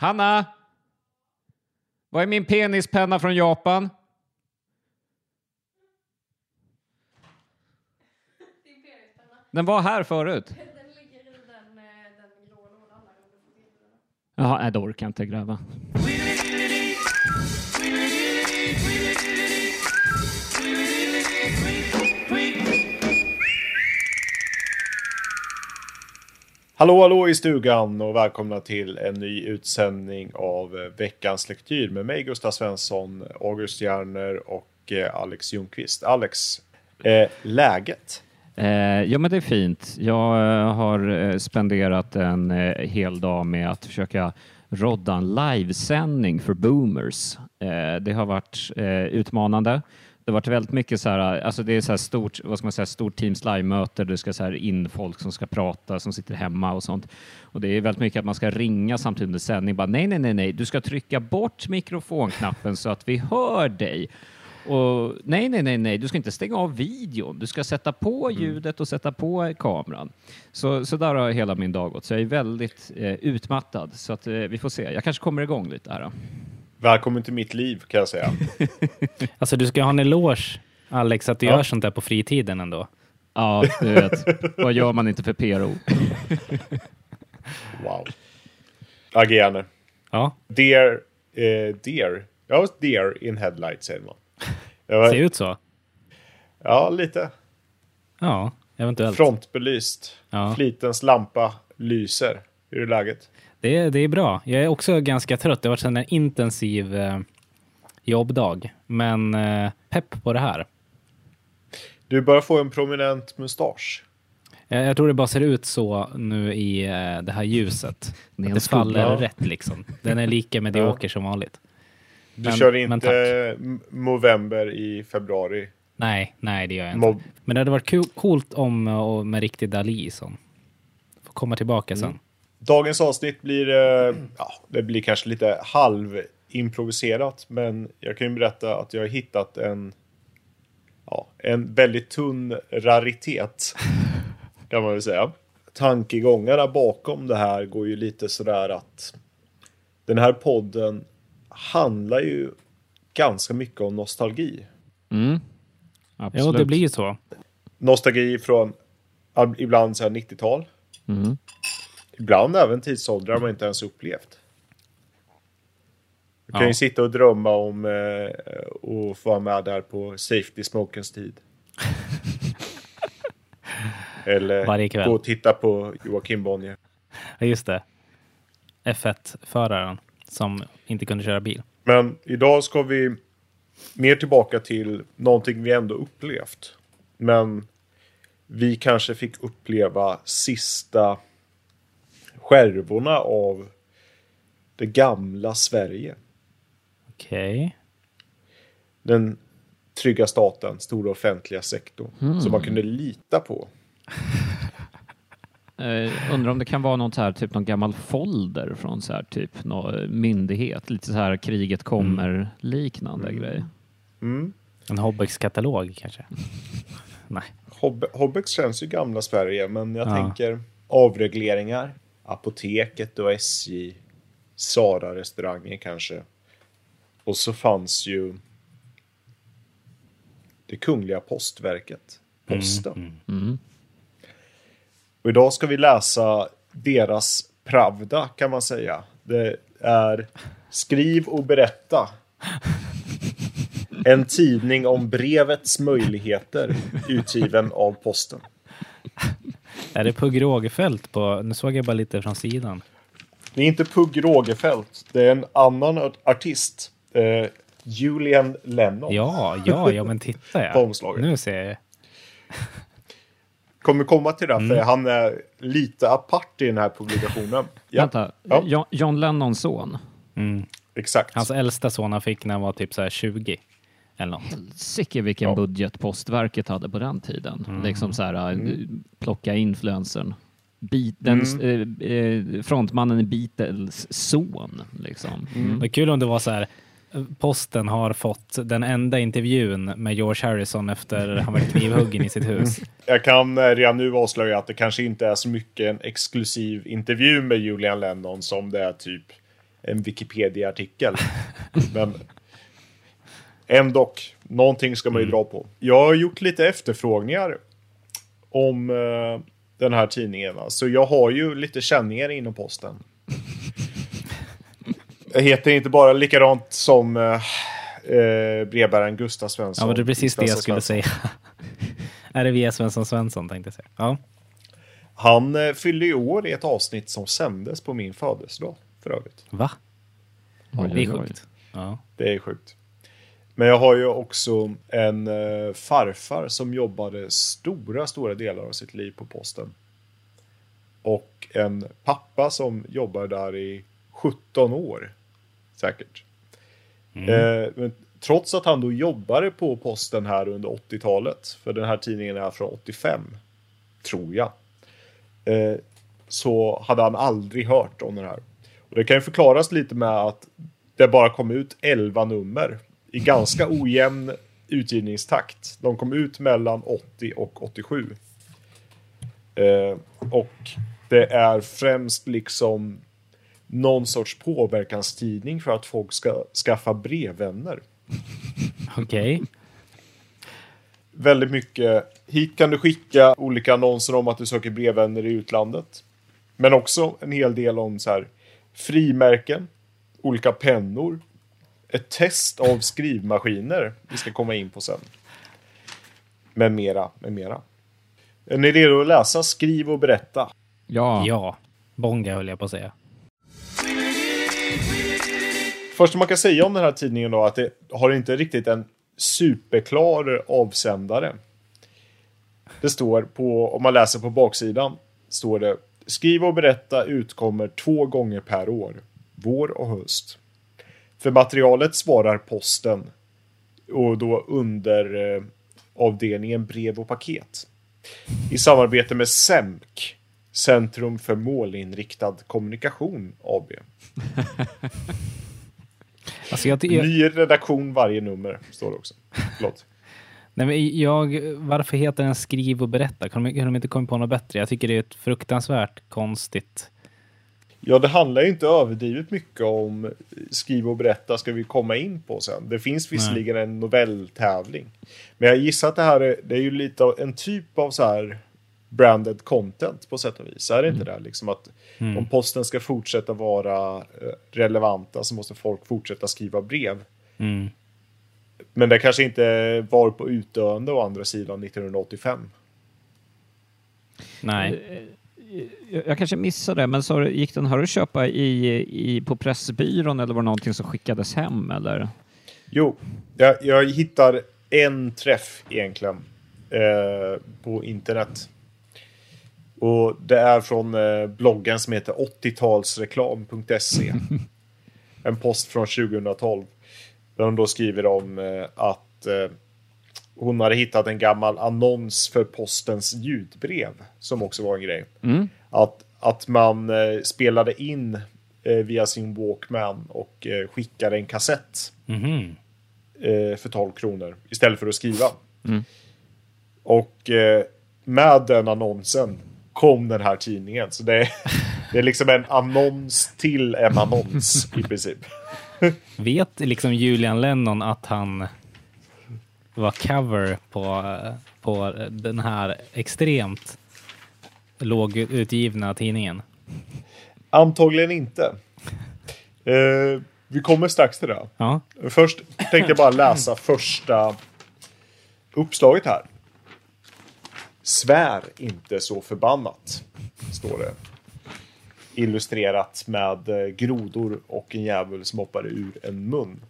Hanna! Vad är min penispenna från Japan? Din penispenna. Den var här förut. Den ligger i den, eh, den grå lådan där. Jaha, nej, då orkar jag inte gräva. Hallå, hallå i stugan och välkomna till en ny utsändning av eh, veckans lektyr med mig Gustav Svensson, August Järner och eh, Alex Ljungqvist. Alex, eh, läget? Eh, ja, men det är fint. Jag eh, har eh, spenderat en eh, hel dag med att försöka rodda en livesändning för boomers. Eh, det har varit eh, utmanande. Det varit väldigt mycket så här, alltså det är så stort, vad ska man säga, stort Teams live-möte. Det ska så här in folk som ska prata, som sitter hemma och sånt. Och det är väldigt mycket att man ska ringa samtidigt under sändning. Bara, nej, nej, nej, nej, du ska trycka bort mikrofonknappen så att vi hör dig. Och nej, nej, nej, nej, du ska inte stänga av videon. Du ska sätta på ljudet och sätta på kameran. Så, så där har hela min dag gått. Så jag är väldigt eh, utmattad. Så att eh, vi får se. Jag kanske kommer igång lite här. Då. Välkommen till mitt liv kan jag säga. Alltså du ska ha en eloge, Alex, att du Ja. gör sånt där på fritiden ändå. Ja, du vet. Vad gör man inte för PRO? Wow. Agerande. Ja, Deer, eh, deer. Ja, deer in headlight säger man. Var- ser ut så. Ja, lite. Ja, eventuellt. Frontbelyst. Ja. Flitens lampa lyser. Hur är läget? Det, är- det är bra. Jag är också ganska trött. Det har varit en intensiv eh, jobbdag. Men eh, pepp på det här. Du börjar få en prominent mustasch. Jag, jag tror det bara ser ut så nu i eh, det här ljuset. Det Att det faller skugga. rätt liksom. Den är lika medioker som vanligt. Du Men- kör inte november i februari. Nej, nej det gör jag inte. Mob Men det hade varit kul, coolt om och med riktig Dali som får komma tillbaka sen. Dagens avsnitt blir, eh, ja, det blir kanske lite halvimproviserat, men jag kan ju berätta att jag har hittat en, ja, en väldigt tunn raritet, kan man väl säga. Tankegångarna bakom det här går ju lite sådär att den här podden handlar ju ganska mycket om nostalgi. Mm. Absolut. det blir ju så. Nostalgi från ja, ibland så här 90-tal, Mm. Ibland även tidsåldrar man inte ens upplevt. Du kan Ja. ju sitta och drömma om eh, och få vara med där på Safety Smokens tid. Eller gå och titta på Joakim Bonnier. Ja, just det. F1-föraren som inte kunde köra bil. Men idag ska vi mer tillbaka till någonting vi ändå upplevt. Men vi kanske fick uppleva sista skärvorna av det gamla Sverige. Okej. den trygga staten, stora offentliga sektorn. Som man kunde lita på. Eh, undrar om det kan vara något här, typ någon gammal folder från så här, typ någon myndighet. Lite så här kriget kommer-liknande grej. Mm. En Hobbex-katalog kanske? Nej. Hob Hobbex känns ju gamla Sverige, men jag Ja. tänker avregleringar, Apoteket och SJ, Sara-restauranger kanske. Och så fanns ju det kungliga postverket, Posten. Mm. Och idag ska vi läsa deras Pravda kan man säga. Det är Skriv och berätta. En tidning om brevets möjligheter utgiven av posten. Är det Pugh Rogefeldt på... Nu såg jag bara lite från sidan. Det är inte Pugh Rogefeldt, det är en annan art- artist. Eh, Julian Lennon. Ja, ja, ja, men titta På ja. omslaget. Nu ser jag. Kommer komma till det, Mm. för han är lite apart i den här publikationen. Ja, Vänta, Ja. Jo- John Lennons son? Mm. exakt. Hans äldsta son han fick när han var typ så här 20. Eller något. Sicke vilken Ja. budget postverket hade på den tiden. Liksom så här, eh, plocka influencern. Beat, den, eh, frontmannen i Beatles son. Liksom. Mm. Det är kul om det var så här. Posten har fått den enda intervjun med George Harrison efter han var knivhuggen i sitt hus. Jag kan eh, redan nu avslöja att det kanske inte är så mycket en exklusiv intervju med Julian Lennon som det är typ en Wikipedia-artikel. Men ändå, någonting ska man ju dra på. Jag har gjort lite efterfrågningar om eh, den här tidningen. va. Så jag har ju lite känningar inom posten. Jag heter inte bara likadant som eh, eh, brevbäraren Gustav Svensson. Ja, men det är precis det jag Svensson skulle Svensson. säga. RV Svensson Svensson tänkte jag säga. Ja. Han eh, fyllde i år i ett avsnitt som sändes på min födelsedag för övrigt. Va? Oj, Det är sjukt. Ja. Det är sjukt. Men jag har ju också en eh, farfar som jobbade stora, stora delar av sitt liv på posten. Och en pappa som jobbar där i 17 år. Säkert. Eh, men trots att han då jobbade på posten här under 80-talet, för den här tidningen är från 85, tror jag. Eh, så hade han aldrig hört om den här. Och det kan ju förklaras lite med att det bara kom ut 11 nummer i ganska ojämn utgivningstakt. De kom ut mellan 80 och 87. Eh, och det är främst liksom någon sorts påverkanstidning för att folk ska skaffa brevvänner. Okej. Väldigt mycket. Hit kan du skicka olika annonser om att du söker brevvänner i utlandet. Men också en hel del om så här frimärken, olika pennor, ett test av skrivmaskiner vi ska komma in på sen. Med mera, med mera. Är ni redo att läsa? Skriv och berätta. Ja. Ja. Bonga höll jag på att säga. Första man kan säga om den här tidningen då att det har inte riktigt en superklar avsändare. Det står på, om man läser på baksidan, står det Skriv och berätta utkommer två gånger per år, vår och höst. För materialet svarar posten och då under eh, avdelningen brev och paket. I samarbete med SEMK, Centrum för målinriktad kommunikation AB. Alltså jag, jag, Ny redaktion varje nummer, står det också. Förlåt. nej men jag, varför heter den Skriv och berätta? Kan de, kan de inte komma på något bättre? Jag tycker det är ett fruktansvärt konstigt... Ja, det handlar ju inte överdrivet mycket om skriva och berätta ska vi komma in på sen. Det finns visserligen en novelltävling. Men jag gissar att det här är, det är ju lite av en typ av så här branded content på sätt och vis. Är det inte det? Liksom att om posten ska fortsätta vara eh, relevanta så måste folk fortsätta skriva brev. Mm. Men det kanske inte var på utdöende å andra sidan 1985. Nej. Jag, kanske missade det, men så gick den här att köpa i, i, på Pressbyrån eller var det någonting som skickades hem? Eller? Jo, jag, jag hittar en träff egentligen eh, på internet. Och det är från eh, bloggen som heter 80talsreklam.se. en post från 2012. Där hon då skriver om eh, att eh, hon hade hittat en gammal annons för postens ljudbrev. Som också var en grej. Att, att man eh, spelade in eh, via sin Walkman och eh, skickade en kassett eh, för 12 kronor istället för att skriva. Och eh, med den annonsen kom den här tidningen. Så det är, det är liksom en annons till en annons i princip. Vet liksom Julian Lennon att han var cover på, på den här extremt lågutgivna tidningen? Antagligen inte. Eh, vi kommer strax till det. Ja. Först tänkte jag bara läsa första uppslaget här. Svär inte så förbannat, står det. Illustrerat med eh, grodor och en djävul som hoppar ur en mun.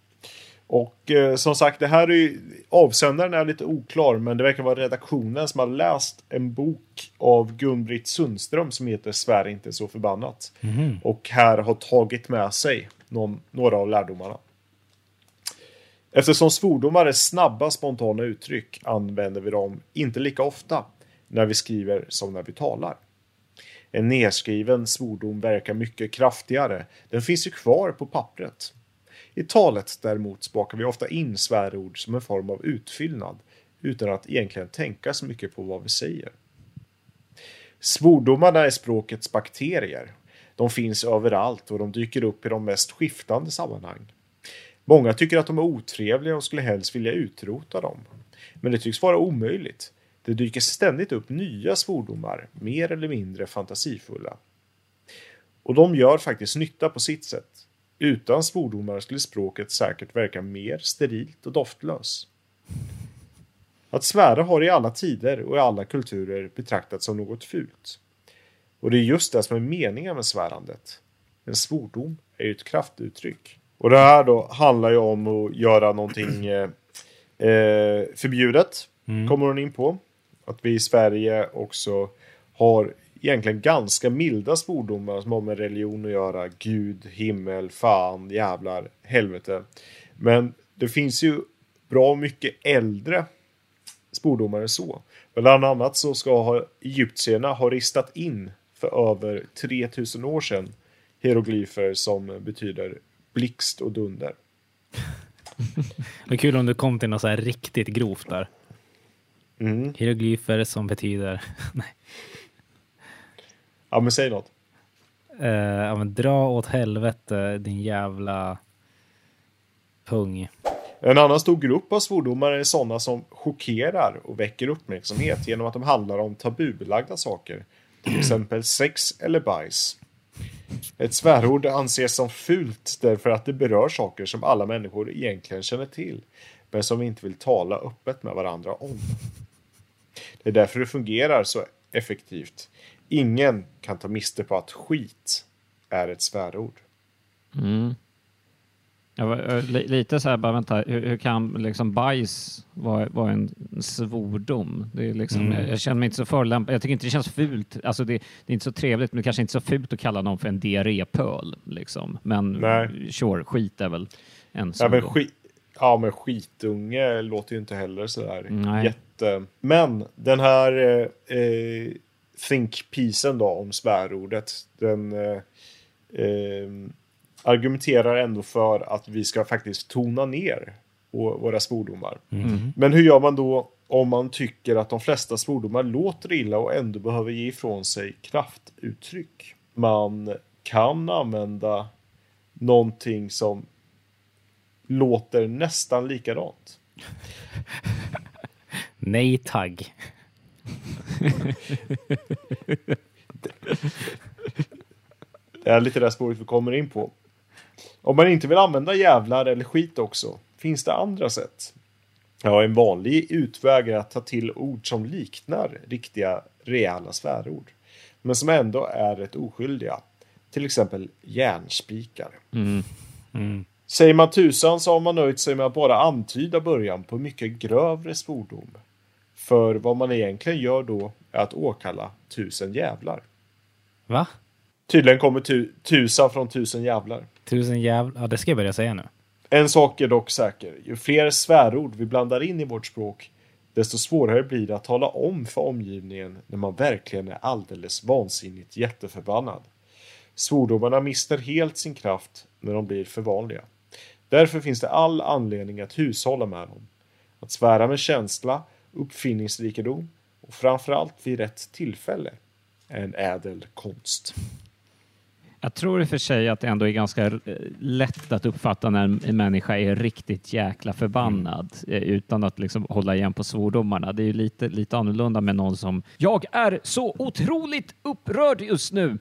Och eh, som sagt, det här är ju, avsändaren är lite oklar, men det verkar vara redaktionen som har läst en bok av Gun-Britt Sundström som heter Svär inte så förbannat. Och här har tagit med sig någon, några av lärdomarna. Eftersom svordomar är snabba spontana uttryck använder vi dem inte lika ofta när vi skriver som när vi talar. En nedskriven svordom verkar mycket kraftigare. Den finns ju kvar på pappret. I talet däremot spakar vi ofta in svärord som en form av utfyllnad utan att egentligen tänka så mycket på vad vi säger. Svordomarna är språkets bakterier. De finns överallt och de dyker upp i de mest skiftande sammanhang. Många tycker att de är otrevliga och skulle helst vilja utrota dem. Men det tycks vara omöjligt. Det dyker ständigt upp nya svordomar, mer eller mindre fantasifulla. Och de gör faktiskt nytta på sitt sätt. Utan svordomar skulle språket säkert verka mer sterilt och doftlös. Att svära har i alla tider och i alla kulturer betraktats som något fult. Och det är just det som är meningen med svärandet. En svordom är ju ett kraftuttryck. Och det här då handlar ju om att göra någonting eh, eh, förbjudet. Kommer hon in på. Att vi i Sverige också har egentligen ganska milda svordomar som har med religion att göra. Gud, himmel, fan, jävlar, helvete. Men det finns ju bra mycket äldre svordomar än så. Bland annat så ska egyptierna ha ristat in för över 3000 år sedan hieroglyfer som betyder blixt och dunder. Det är kul om du kom till något så här riktigt grovt där. Mm. Hieroglyfer som betyder... Nej. Ja, men säg något. Eh, ja, men dra åt helvete din jävla pung. En annan stor grupp av svordomar är sådana som chockerar och väcker uppmärksamhet genom att de handlar om tabubelagda saker. Till exempel sex eller bajs. Ett svärord anses som fult därför att det berör saker som alla människor egentligen känner till, men som vi inte vill tala öppet med varandra om. Det är därför det fungerar så effektivt. Ingen kan ta miste på att skit är ett svärord. Mm. Jag var, li- lite så här, bara vänta, hur, hur kan liksom bajs vara, vara en svordom? Det är liksom, Mm. jag, jag känner mig inte så förolämpad. Jag tycker inte det känns fult. Alltså det, det är inte så trevligt, men det kanske inte är så fult att kalla någon för en diarrépöl. Liksom. Men Nej. sure, skit är väl en Ja svordom. men, skit, ja, men skitunge låter ju inte heller sådär Nej. jätte... Men den här eh, eh, think-pisen då om svärordet, den eh, eh, argumenterar ändå för att vi ska faktiskt tona ner vå- våra svordomar. Mm. Men hur gör man då om man tycker att de flesta svordomar låter illa och ändå behöver ge ifrån sig kraftuttryck? Man kan använda någonting som låter nästan likadant. Nej tagg. Det är lite det spåret vi kommer in på. Om man inte vill använda jävlar eller skit också, finns det andra sätt? Ja, en vanlig utväg är att ta till ord som liknar riktiga, rejäla svärord. Men som ändå är rätt oskyldiga. Till exempel järnspikar. Mm. Mm. Säger man tusan så har man nöjt sig med att bara antyda början på mycket grövre svordom. För vad man egentligen gör då är att åkalla tusen jävlar. Va? Tydligen kommer tu tusan från tusen jävlar. Tusen jävla... Ja, det ska jag börja säga nu. En sak är dock säker. Ju fler svärord vi blandar in i vårt språk, desto svårare blir det att tala om för omgivningen när man verkligen är alldeles vansinnigt jätteförbannad. Svordomarna mister helt sin kraft när de blir för vanliga. Därför finns det all anledning att hushålla med dem. Att svära med känsla, uppfinningsrikedom och framförallt vid rätt tillfälle en ädel konst. Jag tror i och för sig att det ändå är ganska eh, lätt att uppfatta när en människa är riktigt jäkla förbannad eh, utan att liksom hålla igen på svordomarna. Det är ju lite, lite annorlunda med någon som “Jag är så otroligt upprörd just nu”.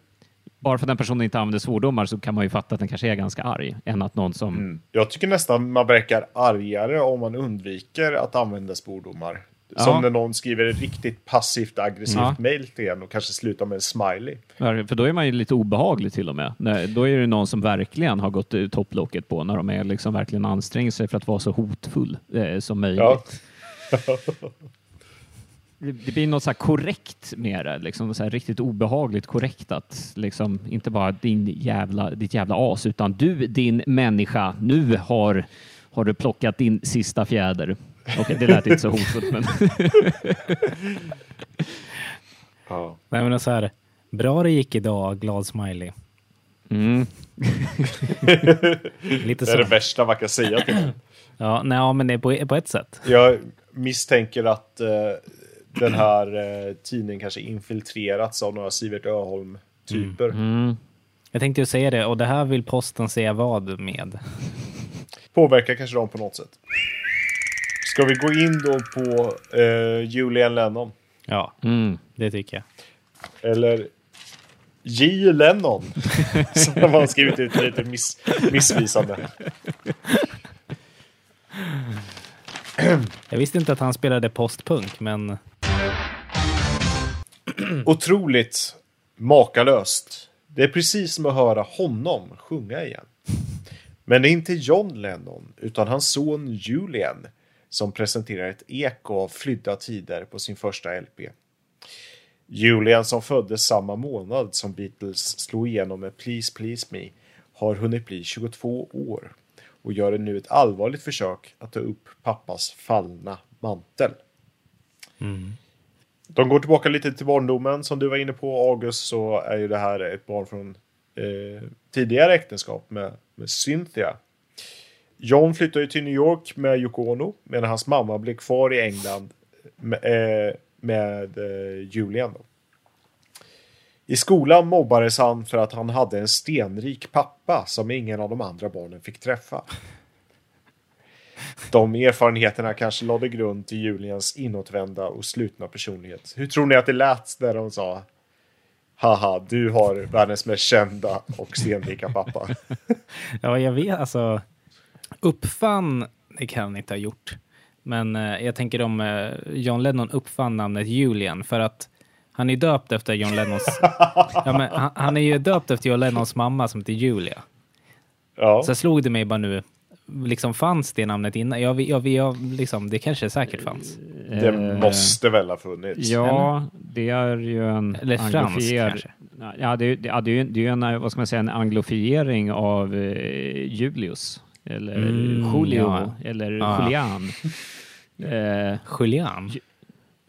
Bara för att den personen inte använder svordomar så kan man ju fatta att den kanske är ganska arg än att någon som... Jag tycker nästan man verkar argare om man undviker att använda svordomar. Ja. Som när någon skriver ett riktigt passivt aggressivt Ja. mail till en och kanske slutar med en smiley. För då är man ju lite obehaglig till och med. Då är det någon som verkligen har gått ut topplocket på när de är liksom verkligen anstränger sig för att vara så hotfull eh, som möjligt. Ja. Det blir något så här korrekt med det, liksom så riktigt obehagligt korrekt att liksom inte bara din jävla, ditt jävla as utan du din människa, nu har, har du plockat din sista fjäder. Okej, det lät inte så hotfullt men Ja. Nej, men så här. Bra det gick idag, glad smiley. mm. Lite Det är så. det värsta man kan säga till någon. Ja, nej, men det är på, på ett sätt. Jag misstänker att eh, den här eh, tidningen kanske infiltrerats av några Sivert Öholm-typer. Mm. Jag tänkte ju säga det, och det här vill posten säga vad med? Påverkar kanske dem på något sätt. Ska vi gå in då på eh, Julian Lennon? Ja, Mm. det tycker jag. Eller J. Lennon. Som har skrivit ut lite miss, missvisande. Jag visste inte att han spelade postpunk, men Otroligt makalöst. Det är precis som att höra honom sjunga igen. Men det är inte John Lennon, utan hans son Julian som presenterar ett eko av flydda tider på sin första LP. Julian som föddes samma månad som Beatles slog igenom med Please Please Me har hunnit bli 22 år och gör nu ett allvarligt försök att ta upp pappas fallna mantel. De går tillbaka lite till barndomen. Som du var inne på August så är ju det här ett barn från eh, tidigare äktenskap med, med Cynthia. John flyttar ju till New York med Yoko Ono medan hans mamma blir kvar i England med, eh, med eh, Julian. Då. I skolan mobbades han för att han hade en stenrik pappa som ingen av de andra barnen fick träffa. De erfarenheterna kanske lade grund till Julians inåtvända och slutna personlighet. Hur tror ni att det lät när de sa Haha, du har världens mest kända och stenrika pappa. ja, jag vet alltså. Uppfann, det kan han inte ha gjort. Men eh, jag tänker om eh, John Lennon uppfann namnet Julian för att han är döpt efter John Lennons... ja, men han, han är ju döpt efter John Lennons mamma som heter Julia. Ja, Så slog det mig bara nu, liksom fanns det namnet innan? Jag, jag, jag, liksom, det kanske säkert fanns. det Eh, måste väl ha funnits. Ja, det är ju en Eller fransk, anglofier- kanske. Ja, det, är- det, det är ju en, vad ska man säga, en anglofiering av eh, Julius. Eller Mm, Julio. ja. Eller Ja. Julian. Eh, Julian?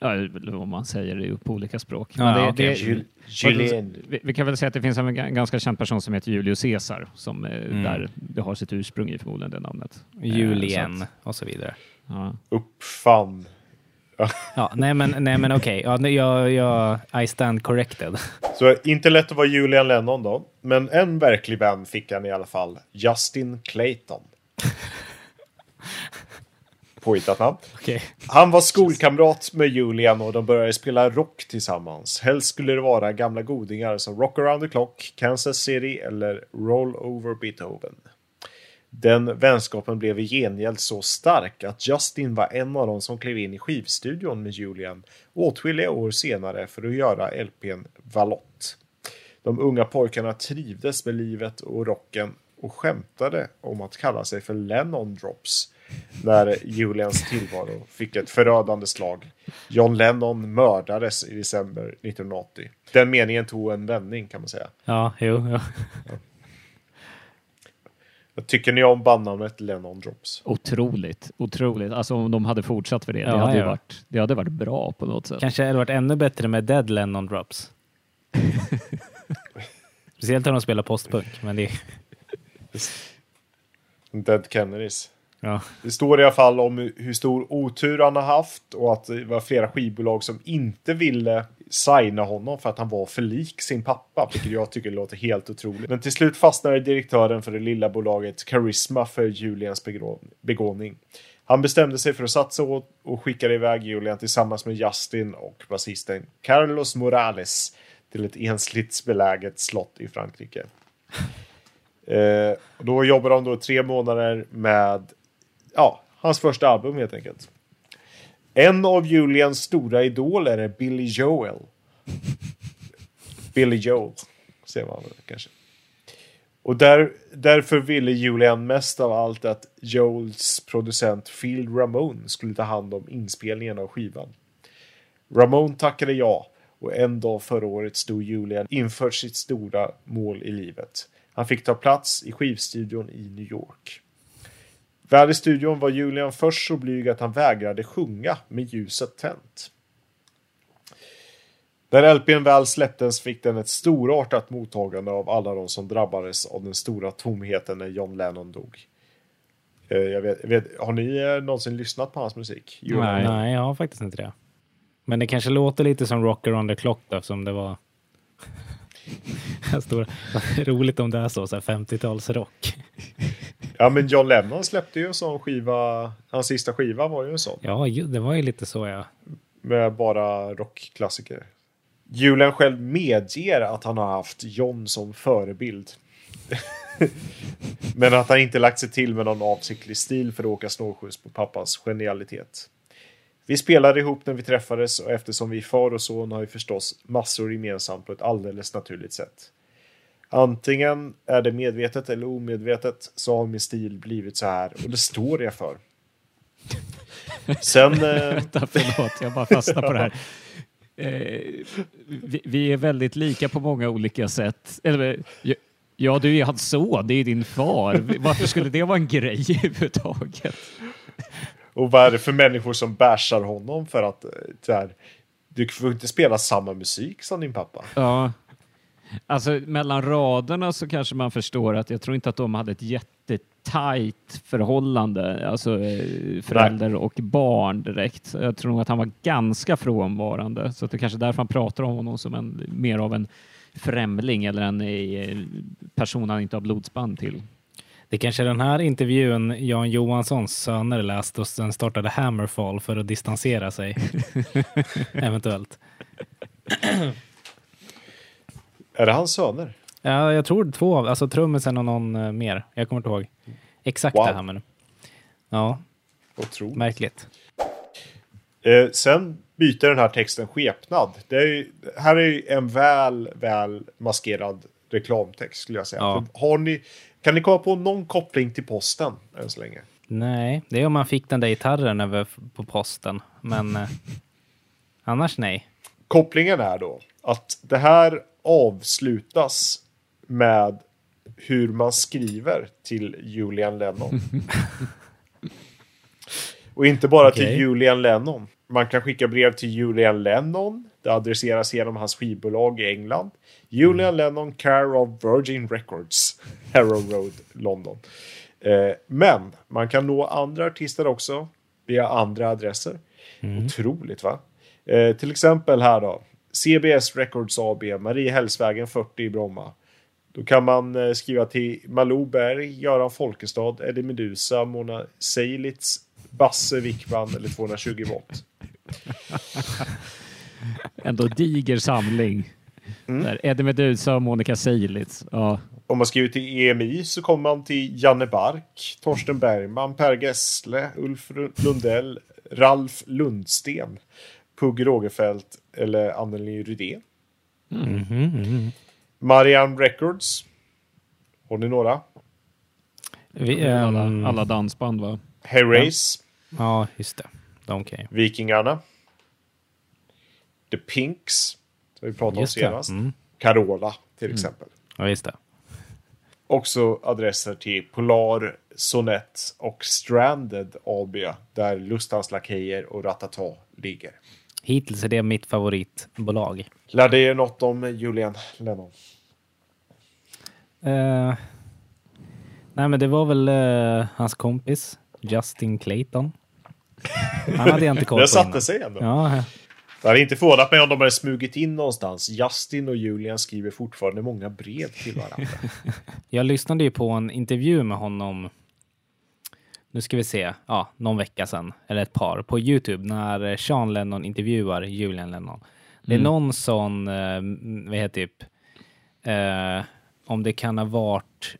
ja, eller vad man säger det är på olika språk. Ja, Men det, okej. det, Jul- Julien. vi, vi kan väl säga att det finns en ga- ganska känd person som heter Julius Caesar, som eh, Mm. där det har sitt ursprung i förmodligen det namnet. Eh, Julien så att, och så vidare. ja. Uppfann. Ja, nej men, nej, men okej. Ja, nej, jag, jag, I stand corrected. Så inte lätt att vara Julian Lennon då. Men en verklig vän fick han i alla fall. Justin Clayton. Påhittat namn. Okej. Han var skolkamrat med Julian och de började spela rock tillsammans. Helst skulle det vara gamla godingar som Rock around the clock, Kansas City eller Roll over Beethoven. Den vänskapen blev i gengäld så stark att Justin var en av dem som klev in i skivstudion med Julian åtskilliga år senare för att göra LPn Valott. De unga pojkarna trivdes med livet och rocken och skämtade om att kalla sig för Lennon Drops när Julians tillvaro fick ett förödande slag. John Lennon mördades i december 1980. Den meningen tog en vändning kan man säga. Ja, jo, jo. Vad tycker ni om bandnamnet Lennon Drops? Otroligt, otroligt. Alltså om de hade fortsatt för det, Ja, det, hade ju ja. varit, det hade varit bra på något sätt. Kanske hade varit ännu bättre med Dead Lennon Drops. Speciellt när de spelar postpunk, men det... Dead Kennedys. Ja. Det står i alla fall om hur stor otur han har haft och att det var flera skivbolag som inte ville signa honom för att han var för lik sin pappa, vilket jag tycker låter helt otroligt. Men till slut fastnade direktören för det lilla bolaget Charisma för Julians begåvning. Han bestämde sig för att satsa åt och skickade iväg Julian tillsammans med Justin och basisten Carlos Morales till ett ensligt beläget slott i Frankrike. Eh, då jobbar de då tre månader med ja, hans första album helt enkelt. En av Julians stora idoler är Billy Joel. Billy Joel, ser man väl kanske. Och där, därför ville Julian mest av allt att Joels producent Phil Ramone skulle ta hand om inspelningen av skivan. Ramone tackade ja och en dag förra året stod Julian inför sitt stora mål i livet. Han fick ta plats i skivstudion i New York. Väl i studion var Julian först så blyg att han vägrade sjunga med ljuset tänt. När LPn väl släpptes fick den ett storartat mottagande av alla de som drabbades av den stora tomheten när John Lennon dog. Eh, Jag vet, jag vet, har ni eh, någonsin lyssnat på hans musik? Julian? Nej. Nej, jag har faktiskt inte det. Men det kanske låter lite som Rocker on the Clock då, eftersom det var... Står, roligt om det är så, så här 50-talsrock. Ja, men John Lennon släppte ju en sån skiva. Hans sista skiva var ju en sån. Ja, det var ju lite så ja. Med bara rockklassiker. Julian själv medger att han har haft John som förebild. Men att han inte lagt sig till med någon avsiktlig stil för att åka snålskjuts på pappas genialitet. Vi spelade ihop när vi träffades och eftersom vi är far och son har vi förstås massor gemensamt på ett alldeles naturligt sätt. Antingen är det medvetet eller omedvetet så har min stil blivit så här och det står jag för. Sen... Eh, Vänta, förlåt, jag bara fastnar på det här. Eh, vi, vi är väldigt lika på många olika sätt. Eller, ja, du är hans son, det är din far. Varför skulle det vara en grej överhuvudtaget? Och vad är det för människor som bashar honom för att eh, så här, du får inte spela samma musik som din pappa? Ja. Alltså mellan raderna så kanske man förstår att jag tror inte att de hade ett jättetajt förhållande, alltså eh, förälder och barn direkt. Jag tror nog att han var ganska frånvarande, så att det kanske är därför han pratar om honom som en, mer av en främling eller en eh, person han inte har blodsband till. Det kanske är den här intervjun Jan Johanssons söner läste och sen startade Hammerfall för att distansera sig. Eventuellt. Är det hans söner? Ja, jag tror två av, alltså trummisen och någon eh, mer. Jag kommer inte ihåg exakt Wow. det här men. Ja, Otroligt. märkligt. Eh, sen byter den här texten skepnad. Det är ju, här är ju en väl, väl maskerad reklamtext skulle jag säga. Ja. Har ni, kan ni komma på någon koppling till posten än så länge? Nej, det är om man fick den där gitarren över på posten. Men eh, annars nej. Kopplingen är då att det här avslutas med hur man skriver till Julian Lennon. Och inte bara Okej. till Julian Lennon. Man kan skicka brev till Julian Lennon. Det adresseras genom hans skivbolag i England. Julian Lennon, care of Virgin Records, Harrow Road, London. Eh, men man kan nå andra artister också via andra adresser. Otroligt va? Eh, till exempel här då. CBS Records AB, Mariehällsvägen 40 i Bromma. Då kan man eh, skriva till Malou Berg, Göran Folkestad, Eddie Meduza, Mona Seilitz, Basse Wickman eller 220 volt. Ändå diger samling. Där Eddie Meduza och Monica Seilitz. Ja. Om man skriver till EMI så kommer man till Janne Bark, Torsten Bergman, Per Gessle, Ulf Lundell, Ralf Lundsten, Pugh Rogefeldt eller Anneli Rydén. Marianne Records. Har ni några? Vi, Alla, ehm, alla dansband va? Herreys, Ja, just det. De kan ju. Vikingarna. The Pinks, som vi pratade om Just det. senast. Mm. Carola, till exempel. Ja, just det. Också adresser till Polar, Sonett och Stranded AB, där Lustans Lakejer och Ratata ligger. Hittills är det mitt favoritbolag. Lär det er något om Julian Lennon? Eh, nej, men det var väl eh, hans kompis Justin Clayton. Han hade jag inte koll på Det satte sig ändå. Ja, Det hade inte förvånat mig om de hade smugit in någonstans. Justin och Julian skriver fortfarande många brev till varandra. jag lyssnade ju på en intervju med honom. Nu ska vi se, ja, någon vecka sedan, eller ett par, på Youtube när Sean Lennon intervjuar Julian Lennon. Det är någon sån, eh, vad heter typ, eh, om det kan ha varit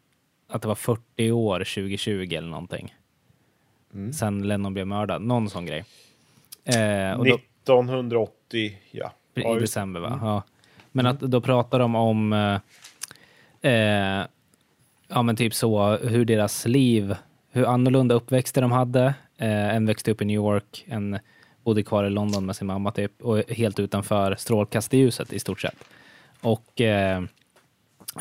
att det var 40 år 2020 eller någonting. Sen Lennon blev mördad, någon sån grej. Eh, och då, 1980, ja. i december va? Ja. Men att då pratar de om eh, eh, ja men typ så hur deras liv, hur annorlunda uppväxter de hade. Eh, en växte upp i New York, en bodde kvar i London med sin mamma typ och helt utanför strålkastarljuset i stort sett. Och eh,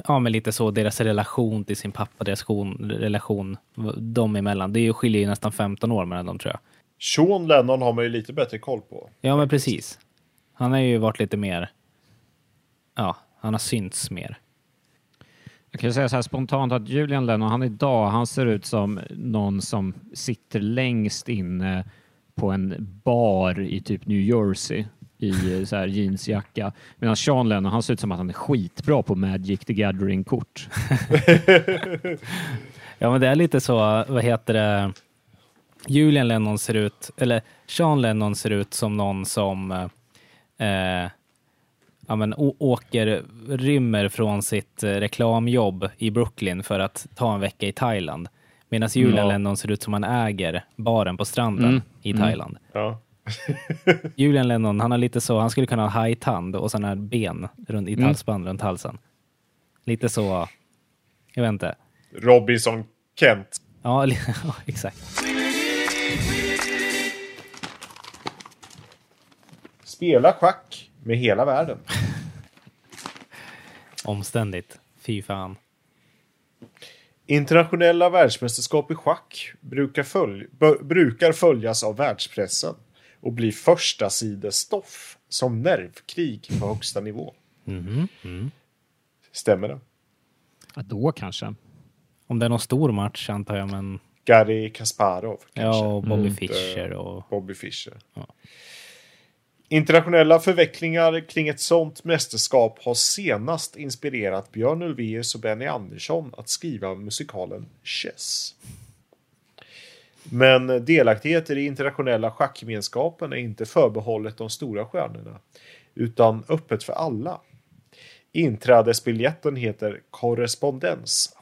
ja men lite så deras relation till sin pappa, deras relation, relation dem emellan. Det skiljer ju nästan 15 år mellan dem tror jag. Sean Lennon har man ju lite bättre koll på. Ja, men precis. Han har ju varit lite mer... Ja, han har synts mer. Jag kan ju säga så här spontant att Julian Lennon, han idag, han ser ut som någon som sitter längst inne på en bar i typ New Jersey i eh, så här jeansjacka. Medan Sean Lennon, han ser ut som att han är skitbra på Magic the Gathering-kort. Ja, men det är lite så, vad heter det, Julian Lennon ser ut, eller Sean Lennon ser ut som någon som eh, ja, men, åker, rymmer från sitt eh, reklamjobb i Brooklyn för att ta en vecka i Thailand. Medan Julian Ja. Lennon ser ut som han äger baren på stranden Mm. i Thailand. Ja. Julian Lennon, han har lite så, han skulle kunna ha hajtand och sådana här ben runt, i Mm. halsband runt halsen. Lite så, jag vet inte. Robinson Kent. Ja exakt. Spela schack med hela världen. Omständigt. Fy fan. Internationella världsmästerskap i schack brukar, följ brukar följas av världspressen och bli första sidesstoff som nervkrig på högsta nivå. Mhm. Stämmer det? Ja, då kanske. Om det är någon stor match antar jag, men Garry Kasparov kanske? ja, och Bobby Mm. Fischer och Bobby Fischer. Ja. Internationella förvecklingar kring ett sånt mästerskap har senast inspirerat Björn Ulvaeus och Benny Andersson att skriva musikalen Chess. Men delaktighet i den internationella schackgemenskapen är inte förbehållet de stora stjärnorna, utan öppet för alla. Inträdesbiljetten heter Korrespondens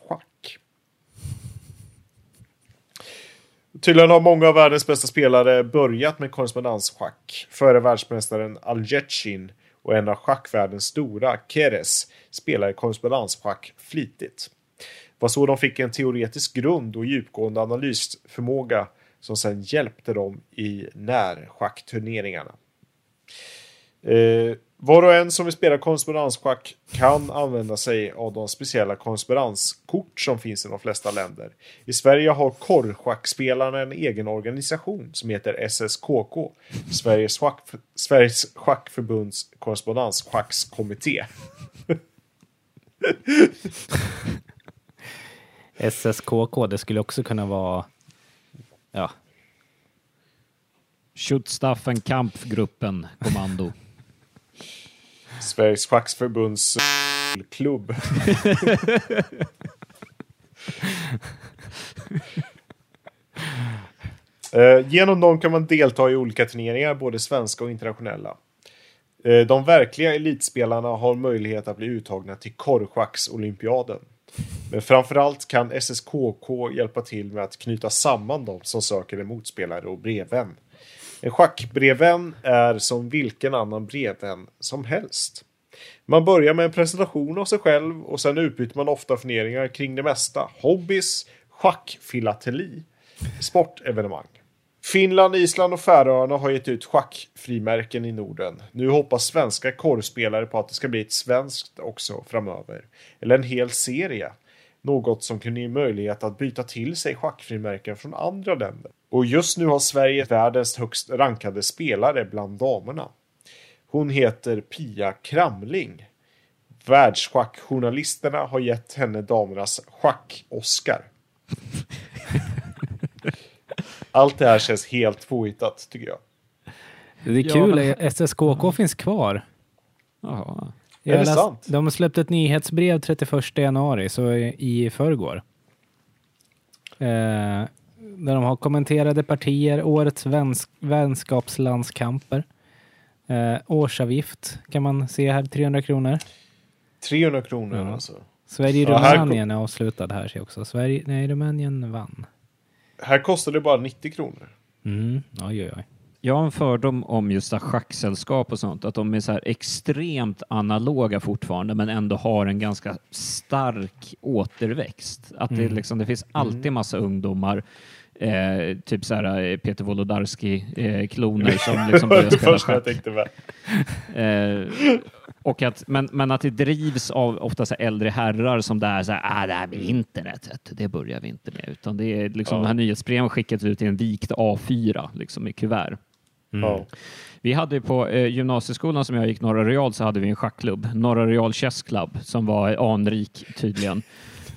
Tydligen har många av världens bästa spelare börjat med korrespondensschack. Före världsmästaren Aljetjin och en av schackvärldens stora, Keres, spelade korrespondensschack flitigt. Det var så de fick en teoretisk grund och djupgående analysförmåga som sedan hjälpte dem i närschackturneringarna. Eh, var och en som vill spela korrespondensschack kan använda sig av de speciella korrespondenskort som finns i de flesta länder. I Sverige har korrschackspelarna en egen organisation som heter SSKK, Sveriges, schack, Sveriges schackförbunds korrespondensschackskommitté. SSKK, det skulle också kunna vara ja, Schutzstaffen Kampfgruppen kommando. Sveriges schackförbunds klubb. Eh, Genom dem kan man delta i olika turneringar, både svenska och internationella. Eh, De verkliga elitspelarna har möjlighet att bli uttagna till korvschacksolympiaden. Men framförallt kan SSKK hjälpa till med att knyta samman de som söker en motspelare och brevvän. En schackbrevvän är som vilken annan brevvän som helst. Man börjar med en presentation av sig själv och sen utbyter man ofta funderingar kring det mesta. Hobbys, schackfilateli, sportevenemang. Finland, Island och Färöarna har gett ut schackfrimärken i Norden. Nu hoppas svenska korvspelare på att det ska bli ett svenskt också framöver. Eller en hel serie. Något som kunde ge möjlighet att byta till sig schackfrimärken från andra länder. Och just nu har Sverige världens högst rankade spelare bland damerna. Hon heter Pia Kramling. Världsschackjournalisterna har gett henne damernas schack-Oscar. Allt det här känns helt påhittat tycker jag. Det är Ja, kul, men- SSKK finns kvar. Jaha. Är det läst- sant? De har släppt ett nyhetsbrev 31 januari, så i, förrgår. Eh, där de har kommenterade partier, årets väns, vänskapslandskamper. Eh, årsavgift kan man se här, 300 kronor. 300 kronor Ja. alltså. Sverige-Rumänien Ja, är avslutad här ser jag också. Sverige, nej, Rumänien vann. Här kostar det bara 90 kronor. Mm, oj, oj, oj. Jag har en fördom om just schacksällskap och sånt, att de är så här extremt analoga fortfarande, men ändå har en ganska stark återväxt. Att det, Mm. liksom, det finns alltid massa ungdomar, eh, typ så här eh, Peter Wolodarski-kloner som liksom börjar spela schack. Eh, och att, men, men att det drivs av ofta så äldre herrar som där så här, ah, det här med internet, vet du, det börjar vi inte med. Utan det är liksom Ja. de här nyhetsbreven skickas ut i en vikt A4 liksom i kuvert. Ja. Vi hade på eh, gymnasieskolan som jag gick, Norra Real, så hade vi en schackklubb, Norra Real Chess Club, som var anrik tydligen.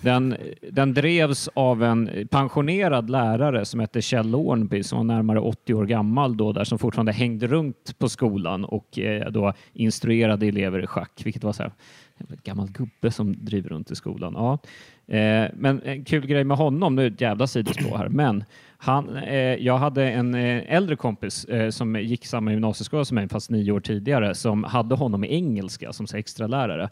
Den, den drevs av en pensionerad lärare som hette Kjell Ornby som var närmare 80 år gammal då där som fortfarande hängde runt på skolan och eh, då instruerade elever i schack, vilket var så här, en gammal gubbe som driver runt i skolan. Ja. Eh, men en kul grej med honom, nu är det ett jävla sidospår här, men han, eh, jag hade en eh, äldre kompis eh, som gick samma gymnasieskola som mig, fast nio år tidigare, som hade honom i engelska som extra lärare.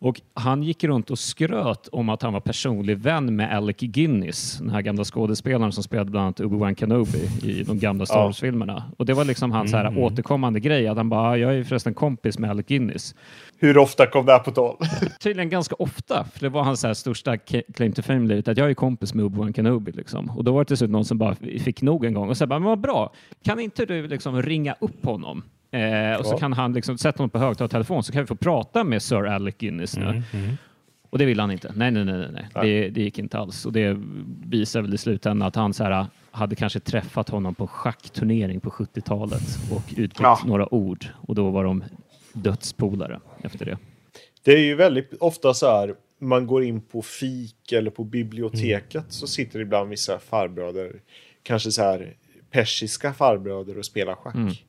Och han gick runt och skröt om att han var personlig vän med Alec Guinness, den här gamla skådespelaren som spelade bland annat Obi-Wan Kenobi i de gamla Star. Wars-filmerna. Och det var liksom hans Mm. här återkommande grej, att han bara, "Ah, jag är förresten kompis med Alec Guinness. Hur ofta kom det här på tal? Tydligen ganska ofta, för det var hans här största claim to fame livet, att jag är kompis med Obi-Wan Kenobi. Liksom. Och då var det till slut någon som bara fick nog en gång och sa, men vad bra, kan inte du liksom ringa upp honom? Eh, och så Ja. kan han liksom sätta honom på högtalartelefon så kan vi få prata med Sir Alec Guinness nu. Mm, Och det ville han inte. Nej, nej, nej, nej. nej. Det, det gick inte alls. Och det visar väl i slutändan att han så här, hade kanske träffat honom på schackturnering på 70-talet och utbytt Ja. några ord. Och då var de dödspolare efter det. Det är ju väldigt ofta så här, man går in på fik eller på biblioteket så sitter ibland vissa farbröder, kanske så här persiska farbröder och spelar schack.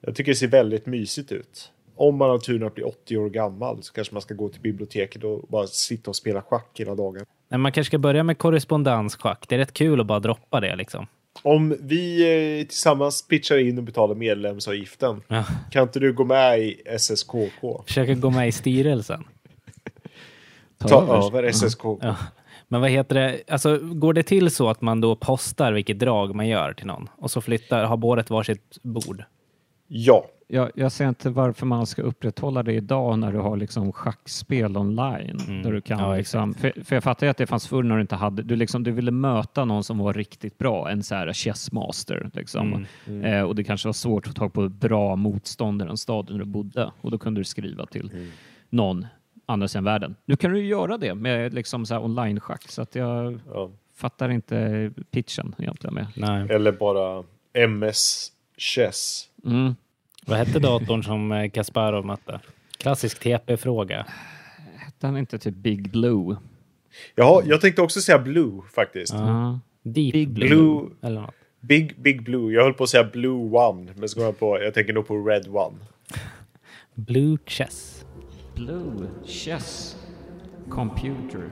Jag tycker det ser väldigt mysigt ut. Om man har turen att bli 80 år gammal så kanske man ska gå till biblioteket och bara sitta och spela schack hela dagen. Nej, man kanske ska börja med korrespondensschack. Det är rätt kul att bara droppa det liksom. Om vi eh, tillsammans pitchar in och betalar medlemsavgiften, Ja. kan inte du gå med i SSKK? Försöka gå med i styrelsen. Ta över SSKK. Ja. Men vad heter det? Alltså, går det till så att man då postar vilket drag man gör till någon och så flyttar, har båda ett varsitt bord? Ja. Jag, jag ser inte varför man ska upprätthålla det idag när du har liksom schackspel online. Där du kan Ja, liksom, för, för jag fattar ju att det fanns förr när du inte hade, du, liksom, du ville möta någon som var riktigt bra, en så här chessmaster. Liksom. Eh, och det kanske var svårt att få tag på bra motståndare i den staden där du bodde. Och då kunde du skriva till någon andra sidan världen. Nu kan du ju göra det med liksom så online-schack, så att jag ja. fattar inte pitchen egentligen med. Nej. Eller bara MS Chess. Mm. Vad hette datorn som eh, Kasparov mötte? Klassisk TP-fråga. Hette han inte typ Big Blue? Jaha, jag tänkte också säga Blue faktiskt. Ja. Deep Big Blue. Blue. Eller något. Big, Big Blue. Jag höll på att säga Blue One, men så kom jag på, jag tänker nog på Red One. Blue Chess. Blue Chess Computer.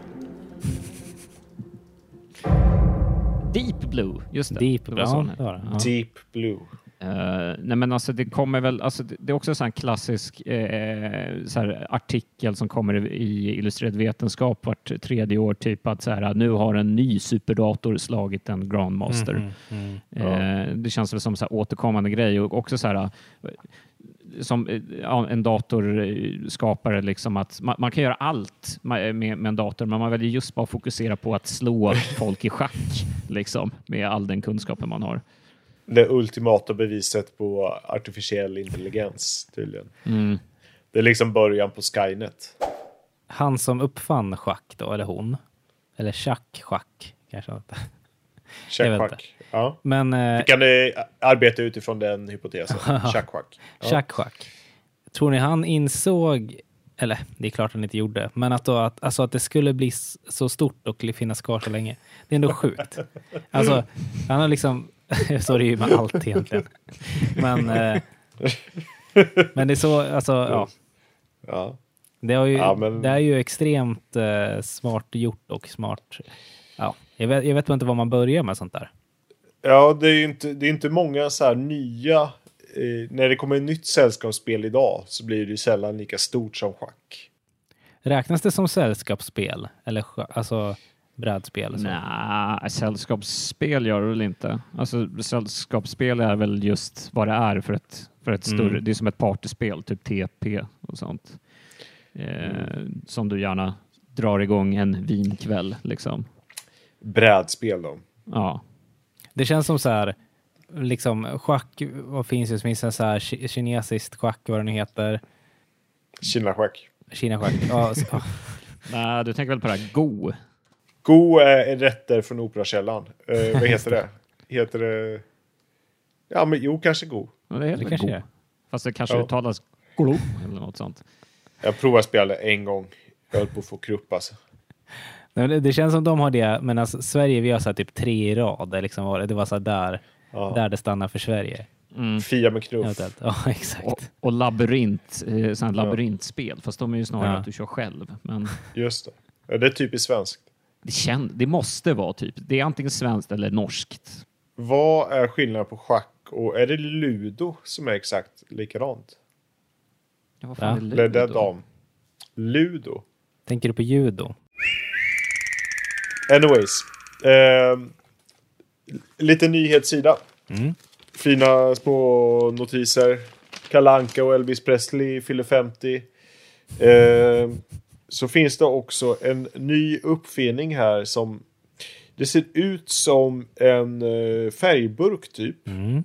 Deep Blue, just det. Deep det var Ja, det var det. Ja. Deep Blue. Eh, nej men alltså det kommer väl, alltså det, det är också en klassisk eh, så här artikel som kommer i Illustrerad Vetenskap vart tredje år, typ att så här, nu har en ny superdator slagit en Grandmaster. Mm, mm. Eh, det känns väl som så här återkommande grej och också så här eh, som ja, en datorskapare, liksom att man, man kan göra allt med, med en dator, men man väljer just bara fokusera på att slå folk i schack, liksom, med all den kunskapen man har. Det ultimata beviset på artificiell intelligens, tydligen. Mm. Det är liksom början på Skynet. Han som uppfann schack då, eller hon. Eller schack-schack kanske. inte. Jag vet Tjack-schack. Ja. Men eh, Vi kan eh, arbeta utifrån den hypotesen. Tjack-schack. Ja. schack-schack. Tror ni han insåg, eller det är klart han inte gjorde, men att, då, att, alltså att det skulle bli så stort och finnas kvar så länge. Det är ändå sjukt. Alltså, han har liksom, så är det ju med allt egentligen. Men, eh, men det är så, alltså, ja. Ja. Det, ju, Ja, men- det är ju extremt eh, smart gjort och smart. Ja, jag, vet, jag vet inte var man börjar med sånt där. Ja, det är ju inte, det är inte många så här nya... Eh, när det kommer ett nytt sällskapsspel idag så blir det ju sällan lika stort som schack. Räknas det som sällskapsspel? Eller alltså brädspel? Nej, sällskapsspel gör det väl inte. Alltså, sällskapsspel är väl just vad det är för ett, för ett större, Mm. det är som ett partyspel, typ TP och sånt. Eh, Som du gärna drar igång en vinkväll liksom. Brädspel då. Ja. Det känns som så här, liksom schack, vad finns det? Det finns en så här ki- kinesiskt schack, vad det nu heter. Kina-schack. Kina-schack. Ja, s- ja. Nej, du tänker väl på det här Go? Go är rätter från Operakällaren. Eh, vad heter det? Heter det... Ja, men jo, kanske Go. Ja, det heter Det kanske Go. är. Fast det kanske Ja. uttalas Glo eller något sånt. Jag provade spela en gång. Jag höll på att få krupp alltså. Nej, Det, det känns som de har det, men alltså, Sverige vi har så här typ tre i rad. Det, liksom var, det var så här där, Ja. där det stannar för Sverige. Fia med knuff. Ja, exakt. Och, och labyrint, eh, labyrintspel, fast de är ju snarare Ja. att du kör själv. Men Just det. Ja, det är typiskt svenskt. Det, kän, det måste vara typ, det är antingen svenskt eller norskt. Vad är skillnaden på schack och är det ludo som är exakt likadant? Ja, vad fan är Eller är det ludo? dam? Ludo. Tänker du på judo? Anyways. ehm, lite nyhetssida. Mm. Fina små notiser. Kalanka och Elvis Presley fyller 50. Ehm, så finns det också en ny uppfinning här som det ser ut som en eh, färgburk typ. Mm.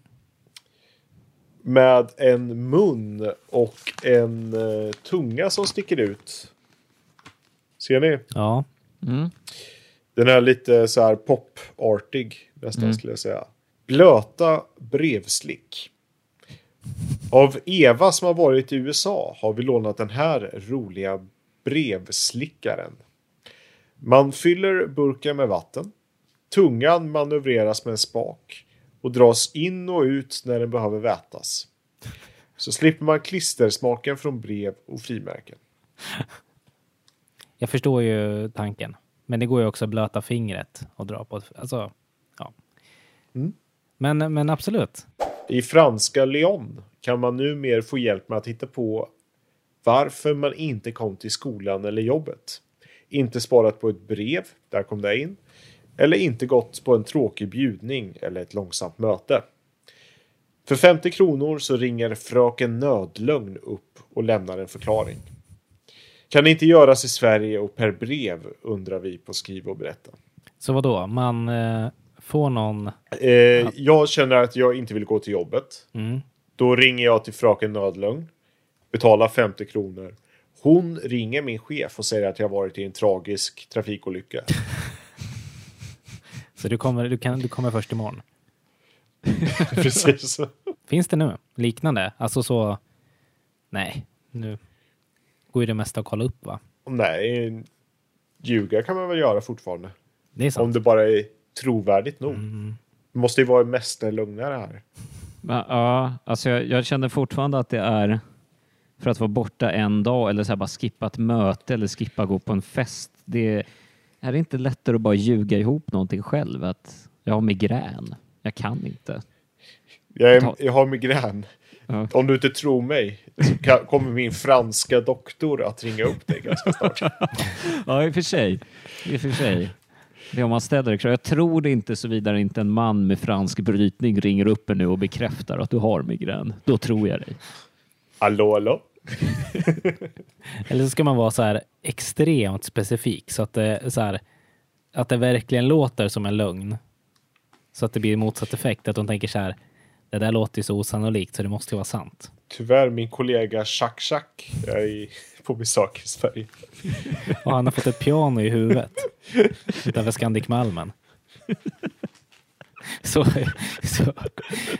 Med en mun och en eh, tunga som sticker ut. Ser ni? Ja. Mm. Den är lite så här pop-artig nästan Mm. skulle jag säga. Blöta brevslick. Av Eva som har varit i USA har vi lånat den här roliga brevslickaren. Man fyller burken med vatten. Tungan manövreras med en spak och dras in och ut när den behöver vätas. Så slipper man klistersmaken från brev och frimärken. Jag förstår ju tanken. Men det går ju också att blöta fingret och dra på. Alltså, ja. Mm. Men, men absolut. I franska Lyon kan man numera få hjälp med att hitta på varför man inte kom till skolan eller jobbet. Inte sparat på ett brev, där kom det in. Eller inte gått på en tråkig bjudning eller ett långsamt möte. För 50 kronor så ringer Fröken Nödlögn upp och lämnar en förklaring. Kan inte göras i Sverige och per brev undrar vi på Skriv och berätta. Så vad då? Man eh, får någon... Eh, jag känner att jag inte vill gå till jobbet. Mm. Då ringer jag till Fröken Nödlögn. Betalar 50 kronor. Hon ringer min chef och säger att jag varit i en tragisk trafikolycka. Så du kommer, du, kan, du kommer först imorgon. Precis. Finns det nu liknande? Alltså så... Nej, nu går ju det mesta att kolla upp va? Nej, ljuga kan man väl göra fortfarande. Det är Om sant. det bara är trovärdigt nog. Mm. Det måste ju vara mästerlögnare här. Ja, alltså jag, jag känner fortfarande att det är för att vara borta en dag eller så bara skippa ett möte eller skippa gå på en fest. Det är det inte lättare att bara ljuga ihop någonting själv. Att jag har migrän. Jag kan inte. Jag, är, jag har migrän. Ja. Om du inte tror mig så kommer min franska doktor att ringa upp dig ganska snart. Ja, i och för sig. I och för sig. Det om man ställer det. Jag tror det inte såvida inte en man med fransk brytning ringer upp en nu och bekräftar att du har migrän. Då tror jag dig. Hallå, hallå? Eller så ska man vara så här extremt specifik så att det, så här, att det verkligen låter som en lögn. Så att det blir motsatt effekt. Att de tänker så här, det där låter ju så osannolikt så det måste ju vara sant. Tyvärr, min kollega Chuck Chuck är i, på besök i Sverige. Och han har fått ett piano i huvudet utanför Scandic Malmen. Så, så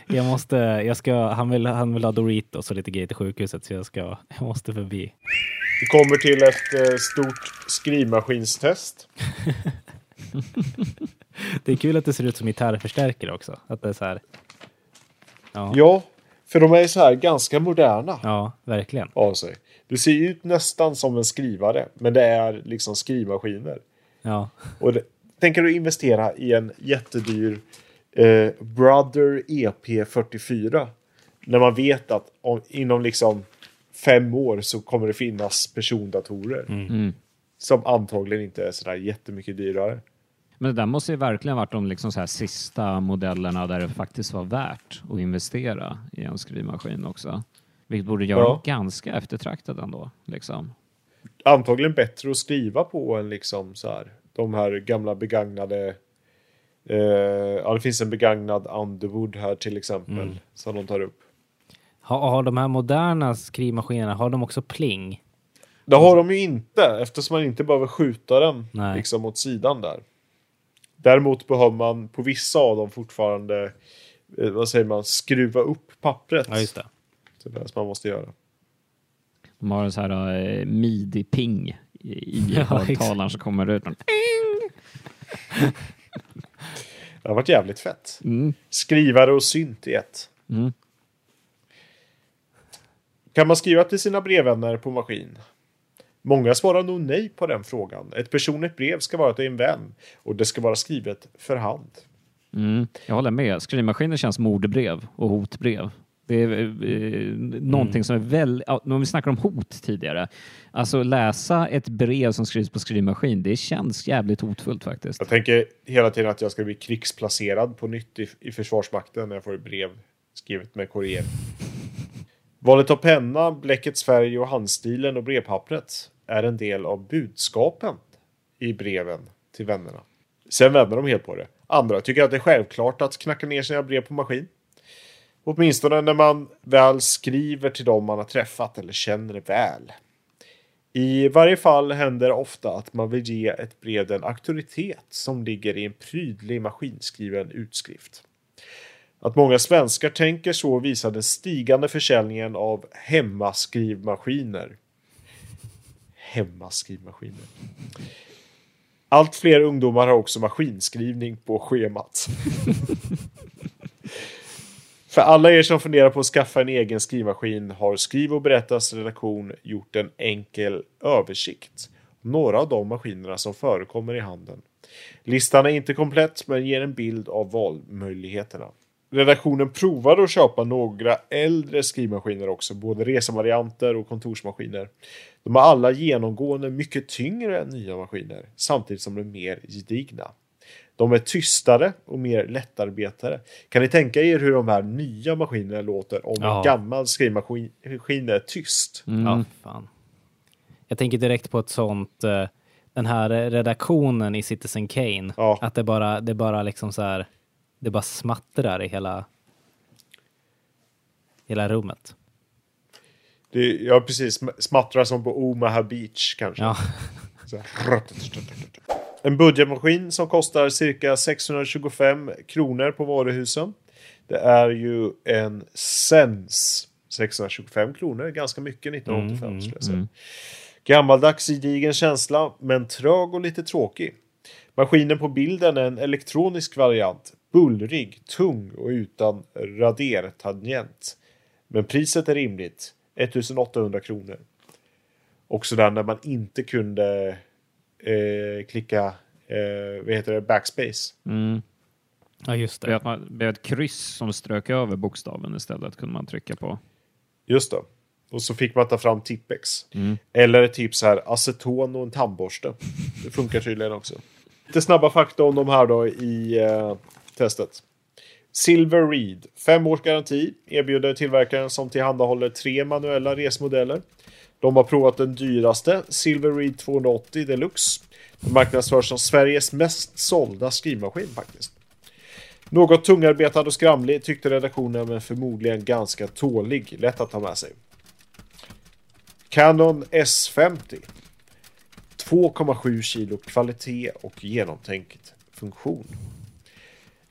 jag måste, jag ska, han vill, han vill ha Doritos och lite grejer till sjukhuset så jag ska, jag måste förbi. Vi kommer till ett eh, stort skrivmaskinstest. Det är kul att det ser ut som gitarrförstärkare också. Att det är så här. Ja, Ja, för de är så här ganska moderna ja verkligen. av sig. Det ser ut nästan som en skrivare, men det är liksom skrivmaskiner. Ja, Och det, tänker du investera i en jättedyr eh, Brother EP44 när man vet att om, inom liksom fem år så kommer det finnas persondatorer Mm. som antagligen inte är sådär jättemycket dyrare. Men det där måste ju verkligen varit de liksom så här sista modellerna där det faktiskt var värt att investera i en skrivmaskin också. Vilket borde göra Ja. ganska eftertraktat ändå. Liksom. Antagligen bättre att skriva på än liksom så här de här gamla begagnade eh, ja, det finns en begagnad Underwood här till exempel som de tar upp. har, har de här moderna skrivmaskinerna, har de också pling? Det har de ju inte eftersom man inte behöver skjuta den Nej. liksom åt sidan där. Däremot behöver man på vissa av dem fortfarande eh, vad säger man, skruva upp pappret. Ja, just det. Det är det som man måste göra. De har en så här eh, midi-ping i Ja, högtalaren så kommer ut någon... Det har varit jävligt fett. Mm. Skrivare och synt i ett. Mm. Kan man skriva till sina brevvänner på maskin? Många svarar nog nej på den frågan. Ett personligt brev ska vara till en vän och det ska vara skrivet för hand. Mm. Jag håller med. Skrivmaskiner känns mordbrev och hotbrev. Det är eh, någonting som är väldigt... Om vi snackar om hot tidigare. Alltså läsa ett brev som skrivs på skrivmaskin, det känns jävligt hotfullt faktiskt. Jag tänker hela tiden att jag ska bli krigsplacerad på nytt i, i Försvarsmakten när jag får ett brev skrivet med koreer. Valet av penna, bläckets färg och handstilen och brevpappret är en del av budskapen i breven till vännerna. Sen vänder de helt på det. Andra tycker att det är självklart att knacka ner sina brev på maskin. Åtminstone när man väl skriver till dem man har träffat eller känner väl. I varje fall händer det ofta att man vill ge ett brev den auktoritet som ligger i en prydlig maskinskriven utskrift. Att många svenskar tänker så visar den stigande försäljningen av hemmaskrivmaskiner. Hemmaskrivmaskiner. Allt fler ungdomar har också maskinskrivning på schemat. För alla er som funderar på att skaffa en egen skrivmaskin har Skriv och berättas redaktion gjort en enkel översikt. Några av de maskinerna som förekommer i handeln. Listan är inte komplett men ger en bild av valmöjligheterna. Redaktionen provade att köpa några äldre skrivmaskiner också, både resevarianter och kontorsmaskiner. De är alla genomgående mycket tyngre än nya maskiner, samtidigt som de är mer gedigna. De är tystare och mer lättarbetade. Kan ni tänka er hur de här nya maskinerna låter om Ja. en gammal skrivmaskin är tyst? Mm. Ja, fan. Jag tänker direkt på ett sånt, eh, den här redaktionen i Citizen Kane. Ja. Att det bara, det bara liksom så här, det bara smattrar i hela, hela rummet. Det, ja, precis. Smattrar som på Omaha Beach kanske. Ja, Så här. En budgetmaskin som kostar cirka 625 kronor på varuhusen. Det är ju en Sens 625 kronor, ganska mycket 1985 Mm, skulle jag säga. Gammaldags gedigen känsla, men trög och lite tråkig. Maskinen på bilden är en elektronisk variant, bullrig, tung och utan radertangent. Men priset är rimligt, 1800 kronor. Också där när man inte kunde eh, klicka, eh, vad heter det, backspace. Mm. ja just Det att man- blev ett kryss som strök över bokstaven istället kunde man trycka på. Just det. Och så fick man ta fram Tippex. Mm. Eller typ så här aceton och en tandborste. Det funkar tydligen också. Lite snabba fakta om de här då i eh, testet. Silver Reed. Fem års garanti erbjuder tillverkaren som tillhandahåller tre manuella resmodeller. De har provat den dyraste, Silver Reed 280 Deluxe. Den marknadsförs som Sveriges mest sålda skrivmaskin faktiskt. Något tungarbetad och skramlig tyckte redaktionen men förmodligen ganska tålig. Lätt att ta med sig. Canon S50. 2,7 kilo kvalitet och genomtänkt funktion.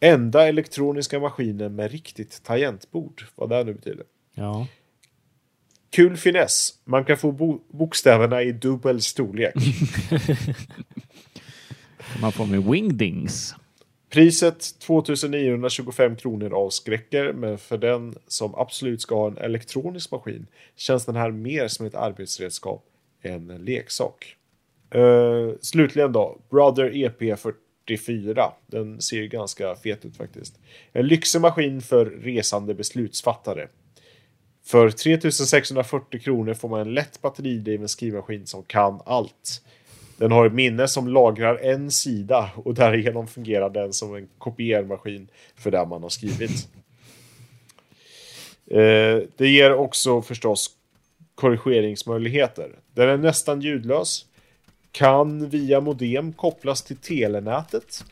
Enda elektroniska maskinen med riktigt tangentbord. Vad det nu betyder. Ja. Kul finess. Man kan få bo- bokstäverna i dubbel storlek. Man får med wingdings. Priset 2925 kronor avskräcker, men för den som absolut ska ha en elektronisk maskin känns den här mer som ett arbetsredskap än en leksak. Uh, slutligen då, Brother 44. Den ser ganska fet ut faktiskt. En lyxig maskin för resande beslutsfattare. För 3640 kronor får man en lätt batteridriven skrivmaskin som kan allt. Den har ett minne som lagrar en sida och därigenom fungerar den som en kopiermaskin för det man har skrivit. Eh, det ger också förstås korrigeringsmöjligheter. Den är nästan ljudlös. Kan via modem kopplas till telenätet.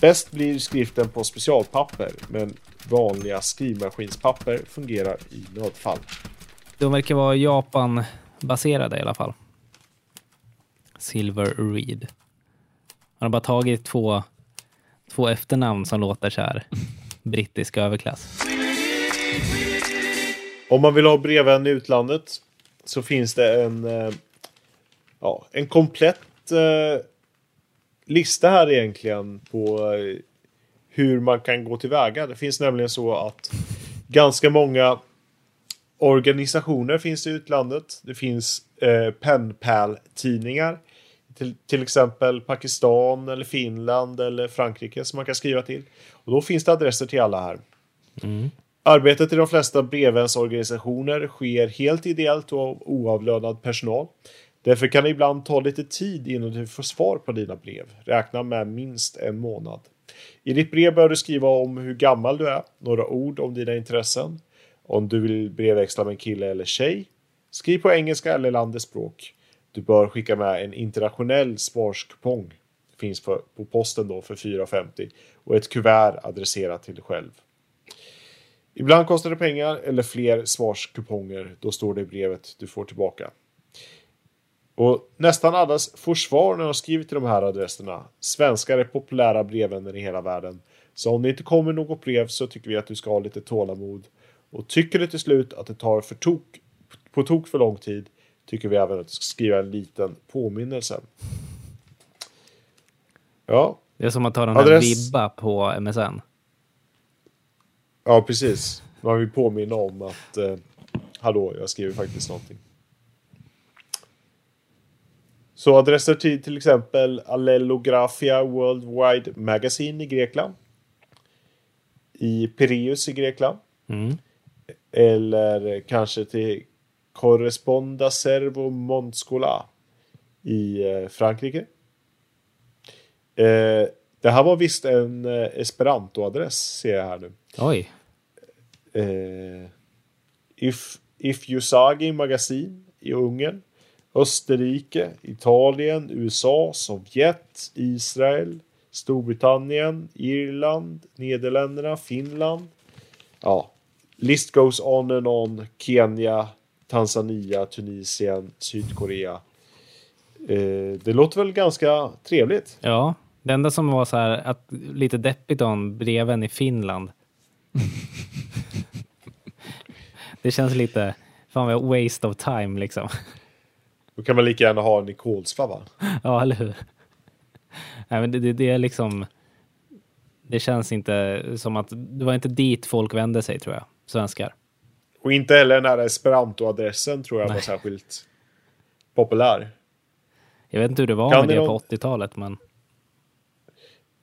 Bäst blir skriften på specialpapper, men vanliga skrivmaskinspapper fungerar i nödfall. De verkar vara Japan-baserade i alla fall. Silver Reed. Han har bara tagit två, två efternamn som låter så här. Brittisk överklass. Om man vill ha brevvän i utlandet så finns det en, eh, ja, en komplett eh, lista här egentligen på eh, hur man kan gå tillväga. Det finns nämligen så att ganska många organisationer finns i utlandet. Det finns eh, penpal-tidningar. Till, till exempel Pakistan eller Finland eller Frankrike som man kan skriva till. Och då finns det adresser till alla här. Arbetet i de flesta brevvänsorganisationer sker helt ideellt och av oavlönad personal. Därför kan det ibland ta lite tid innan du får svar på dina brev. Räkna med minst en månad. I ditt brev bör du skriva om hur gammal du är, några ord om dina intressen, om du vill brevväxla med en kille eller tjej. Skriv på engelska eller landets språk. Du bör skicka med en internationell svarskupong. Finns för, på posten då för 4,50 och ett kuvert adresserat till dig själv. Ibland kostar det pengar eller fler svarskuponger. Då står det i brevet du får tillbaka. Och nästan alla får svar när de skriver till de här adresserna. Svenskar är populära brevvänner i hela världen. Så om det inte kommer något brev så tycker vi att du ska ha lite tålamod. Och tycker du till slut att det tar för tok, på tok för lång tid tycker vi även att du ska skriva en liten påminnelse. Ja, Det är som att ta den här Adress- vibba på MSN. ja precis. Man vill påminna om att eh, hallå, jag skriver faktiskt någonting. Så adresser till till exempel Allelografia Worldwide Magazine i Grekland. I Pireus i Grekland. Mm. Eller kanske till Corresponda Servo Montscola i eh, Frankrike. Eh, det här var visst en eh, Esperanto-adress ser jag här nu. Oj. Eh, If, If Usagi Magasin i Ungern. Österrike, Italien, USA, Sovjet, Israel, Storbritannien, Irland, Nederländerna, Finland. Ja, list goes on and on. Kenya, Tanzania, Tunisien, Sydkorea. Eh, det låter väl ganska trevligt. Ja, det enda som var så här att lite deppigt om breven i Finland. det känns lite, fan vad waste of time liksom. Då kan man lika gärna ha en i Kolsva va? Ja, eller hur? Nej, men det, det, det är liksom, det känns inte som att, det var inte dit folk vände sig tror jag, svenskar. Och inte heller den här Esperanto-adressen tror jag var Nej. särskilt populär. Jag vet inte hur det var Kan med det någon- på 80-talet, men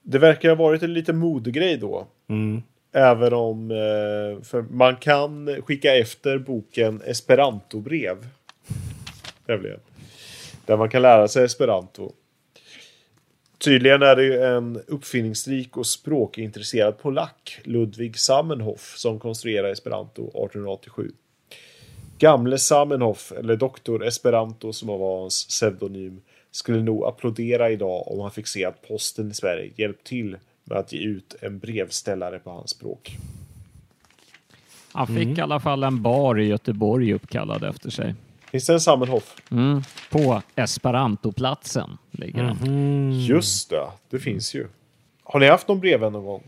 Det verkar ha varit en liten modegrej då. mm, Även om eh, för man kan skicka efter boken Esperanto-brev. Nämligen. Där man kan lära sig esperanto. Tydligen är det ju en uppfinningsrik och språkintresserad polack, Ludwig Zamenhof, som konstruerade esperanto 1887. Gamle Zamenhof, eller doktor Esperanto som var hans pseudonym, skulle nog applådera idag om han fick se att posten i Sverige hjälpt till med att ge ut en brevställare på hans språk. Han fick i alla fall en bar i Göteborg uppkallad efter sig. Finns det en Zamenhof? Mm. På Esperantoplatsen ligger den. Mhm. Just det, det finns ju. Har ni haft någon brevvän någon gång?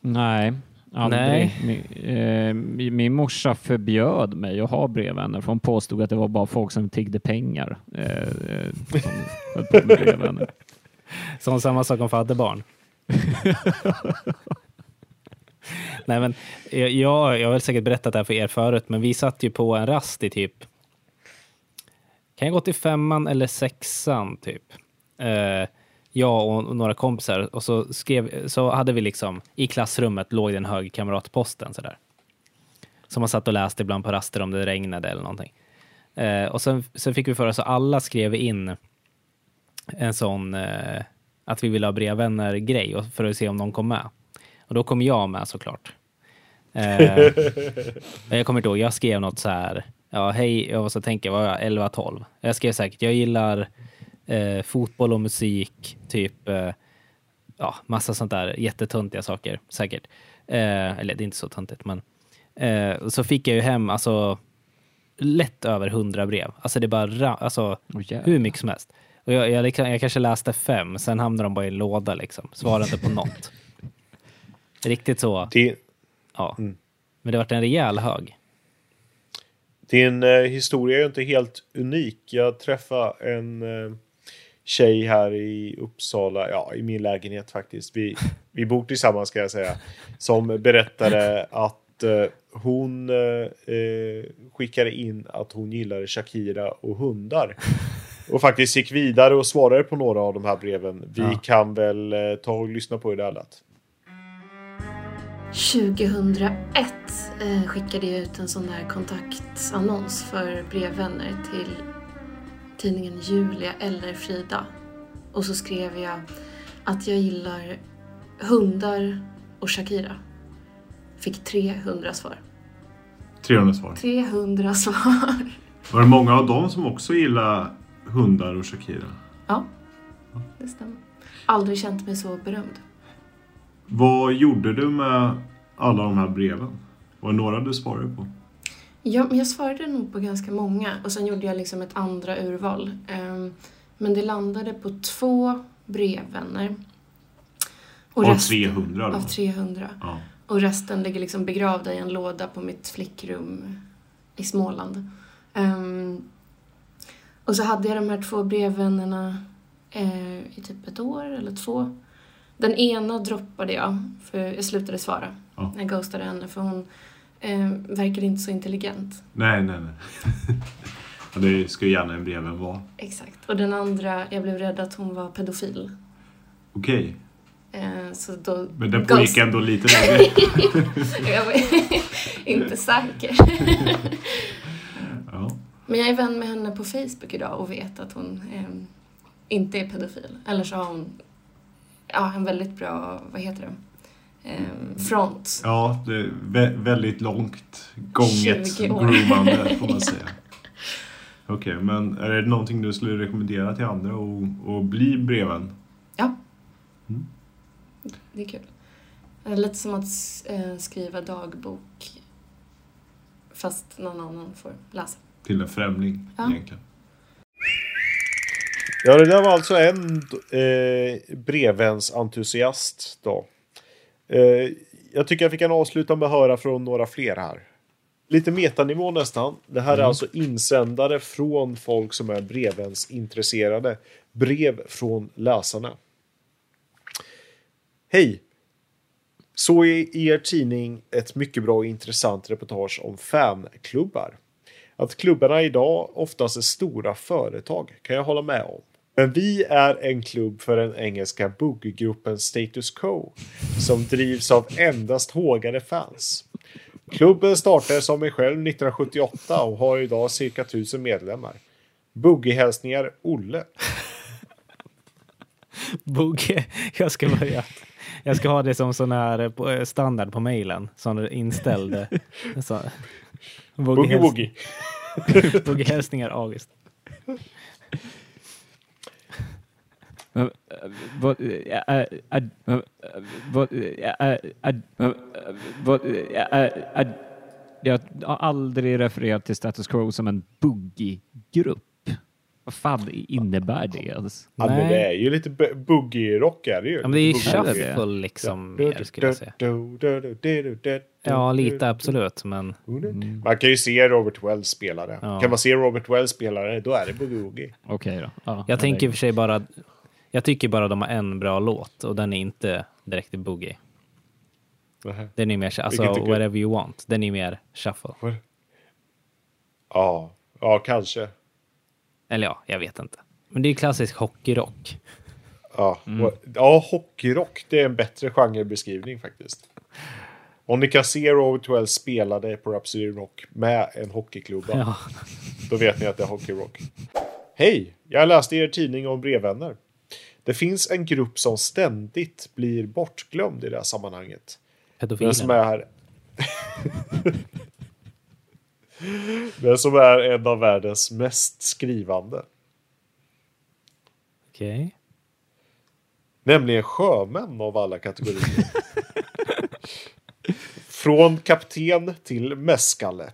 Nej, aldrig. Nej. Min, eh, min- morsa förbjöd mig att ha brevvänner för hon påstod att det var bara folk som tiggde pengar eh, eh, som höll på med brevvänner. som samma sak om fadderbarn. Nej, men jag, jag, jag har väl säkert berättat det här för er förut, men vi satt ju på en rast i typ, kan jag gå till femman eller sexan typ? Eh, jag och några kompisar och så skrev, så hade vi liksom, i klassrummet låg det en hög kamratposten sådär. Som man satt och läste ibland på raster om det regnade eller någonting. Eh, och sen, sen fick vi för oss att alla skrev in en sån eh, att vi ville ha brevvänner-grej och- för att se om någon kom med. Och då kom jag med såklart. Eh, jag kommer inte ihåg, jag skrev något så här, ja hej, jag var så tänker, vad var jag, 11-12? Jag skrev säkert, jag gillar eh, fotboll och musik, typ, eh, ja, massa sånt där jättetöntiga saker, säkert. Eh, eller det är inte så töntigt, men eh, så fick jag ju hem, alltså, lätt över hundra brev. Alltså det bara, ra- alltså, jävlar. hur mycket som helst. Och jag, jag, liksom, jag kanske läste fem, sen hamnade de bara i en låda liksom. Svarade inte på något. Riktigt så, Det, ja. Men det vart en rejäl hög. Din eh, historia är ju inte helt unik. Jag träffade en eh, tjej här i Uppsala, ja i min lägenhet faktiskt. Vi, vi bor tillsammans ska jag säga. Som berättade att eh, hon eh, eh, skickade in att hon gillade Shakira och hundar. Och faktiskt gick vidare och svarade på några av de här breven. Vi Ja. kan väl eh, ta och lyssna på hur det här lät. 2001 eh, skickade jag ut en sån där kontaktannons för brevvänner till tidningen Julia eller Frida. Och så skrev jag att jag gillar hundar och Shakira. Fick 300 svar. 300 svar. 300 svar. Var det många av dem som också gillar hundar och Shakira? Ja, det stämmer. Aldrig känt mig så berömd. Vad gjorde du med alla de här breven? Var det några du svarade på? Ja, jag svarade nog på ganska många och sen gjorde jag liksom ett andra urval. Ehm, Men det landade på två brevvänner. Och Av rest- 300 då? Av 300. Ja. Och resten ligger liksom begravda i en låda på mitt flickrum i Småland. Ehm, och så hade jag de här två brevvännerna eh, i typ ett år eller två. Den ena droppade jag, för jag slutade svara. Ja. Jag ghostade henne för hon eh, verkade inte så intelligent. Nej, nej, nej. det ska ju gärna en breven vara. Exakt. Och den andra, jag blev rädd att hon var pedofil. Okej. Eh, så då... Men den pågick ghost- ändå lite längre. jag var inte säker. Ja. Men jag är vän med henne på Facebook idag och vet att hon eh, inte är pedofil. Eller så har hon ja, en väldigt bra, vad heter det, eh, front. Ja, det är vä- väldigt långt gånget 20 år. groomande får man säga. Okej, men är det någonting du skulle rekommendera till andra och, och bli breven? Ja. Mm. Det är kul. Det är lite som att eh, skriva dagbok fast någon annan får läsa. Till en främling Ja. egentligen. Ja, det där var alltså en eh, brevvänsentusiast då. Eh, jag tycker jag fick en avslutande höra från några fler här. Lite metanivå nästan. Det här är alltså insändare från folk som är brevvänsintresserade. Brev från läsarna. Hej! Så i er tidning ett mycket bra och intressant reportage om fanklubbar. Att klubbarna idag oftast är stora företag kan jag hålla med om. Men vi är en klubb för den engelska boogiegruppen Status Quo som drivs av endast hågade fans. Klubben startade som mig själv 1978 och har idag cirka 1000 medlemmar. Boogie-hälsningar Olle. Boogie. Jag ska börja. Jag ska ha det som sån här eh, eh, standard på mejlen. Där inställd. eh, Så. Boogie Boogie. Boogie-hälsningar August. Men, eh, Vad... eh, eh, eh, eh, vad, eh, eh, eh, eh, vad, eh, eh, eh, Jag har aldrig refererat till Status Quo som en boogie-grupp. Vad fan innebär det ens? Ja, men det är ju lite boogie-rock är det ju. Ja, men det är ju shuffle liksom mer skulle jag säga. säga. Ja, lite absolut, men Man kan ju se Robert Wells spela det. Ja. Kan man se Robert Wells spela det, då är det Boogie Woogie. Okej då. Ja, jag ja, tänker i och för sig bara... Jag tycker bara de har en bra låt och den är inte direkt i boogie. Den är mer, alltså whatever you want. Den är mer shuffle. Ja, ja kanske. Eller ja, jag vet inte. Men det är klassisk hockeyrock. Ja, och- ja hockeyrock, det är en bättre genrebeskrivning faktiskt. Om ni kan se Robert Wells spela det på Rhapsody Rock med en hockeyklubba, Ja. då vet ni att det är hockeyrock. Hej! Jag läste er tidning om brevvänner. Det finns en grupp som ständigt blir bortglömd i det här sammanhanget. Den som är... Den som är en av världens mest skrivande. Okej. Nämligen sjömän av alla kategorier. Från kapten till mäskalle.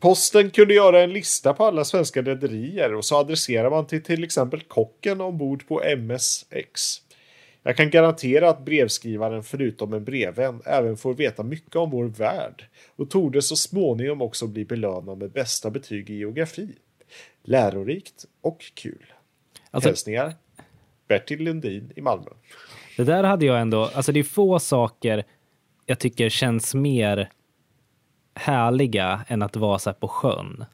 Posten kunde göra en lista på alla svenska rederier och så adresserar man till till exempel kocken ombord på MSX. Jag kan garantera att brevskrivaren förutom en brevvän även får veta mycket om vår värld och torde så småningom också bli belönad med bästa betyg i geografi. Lärorikt och kul. Alltså, Hälsningar Bertil Lundin i Malmö. det där hade jag ändå, alltså det är få saker jag tycker känns mer härliga än att vara så här på sjön.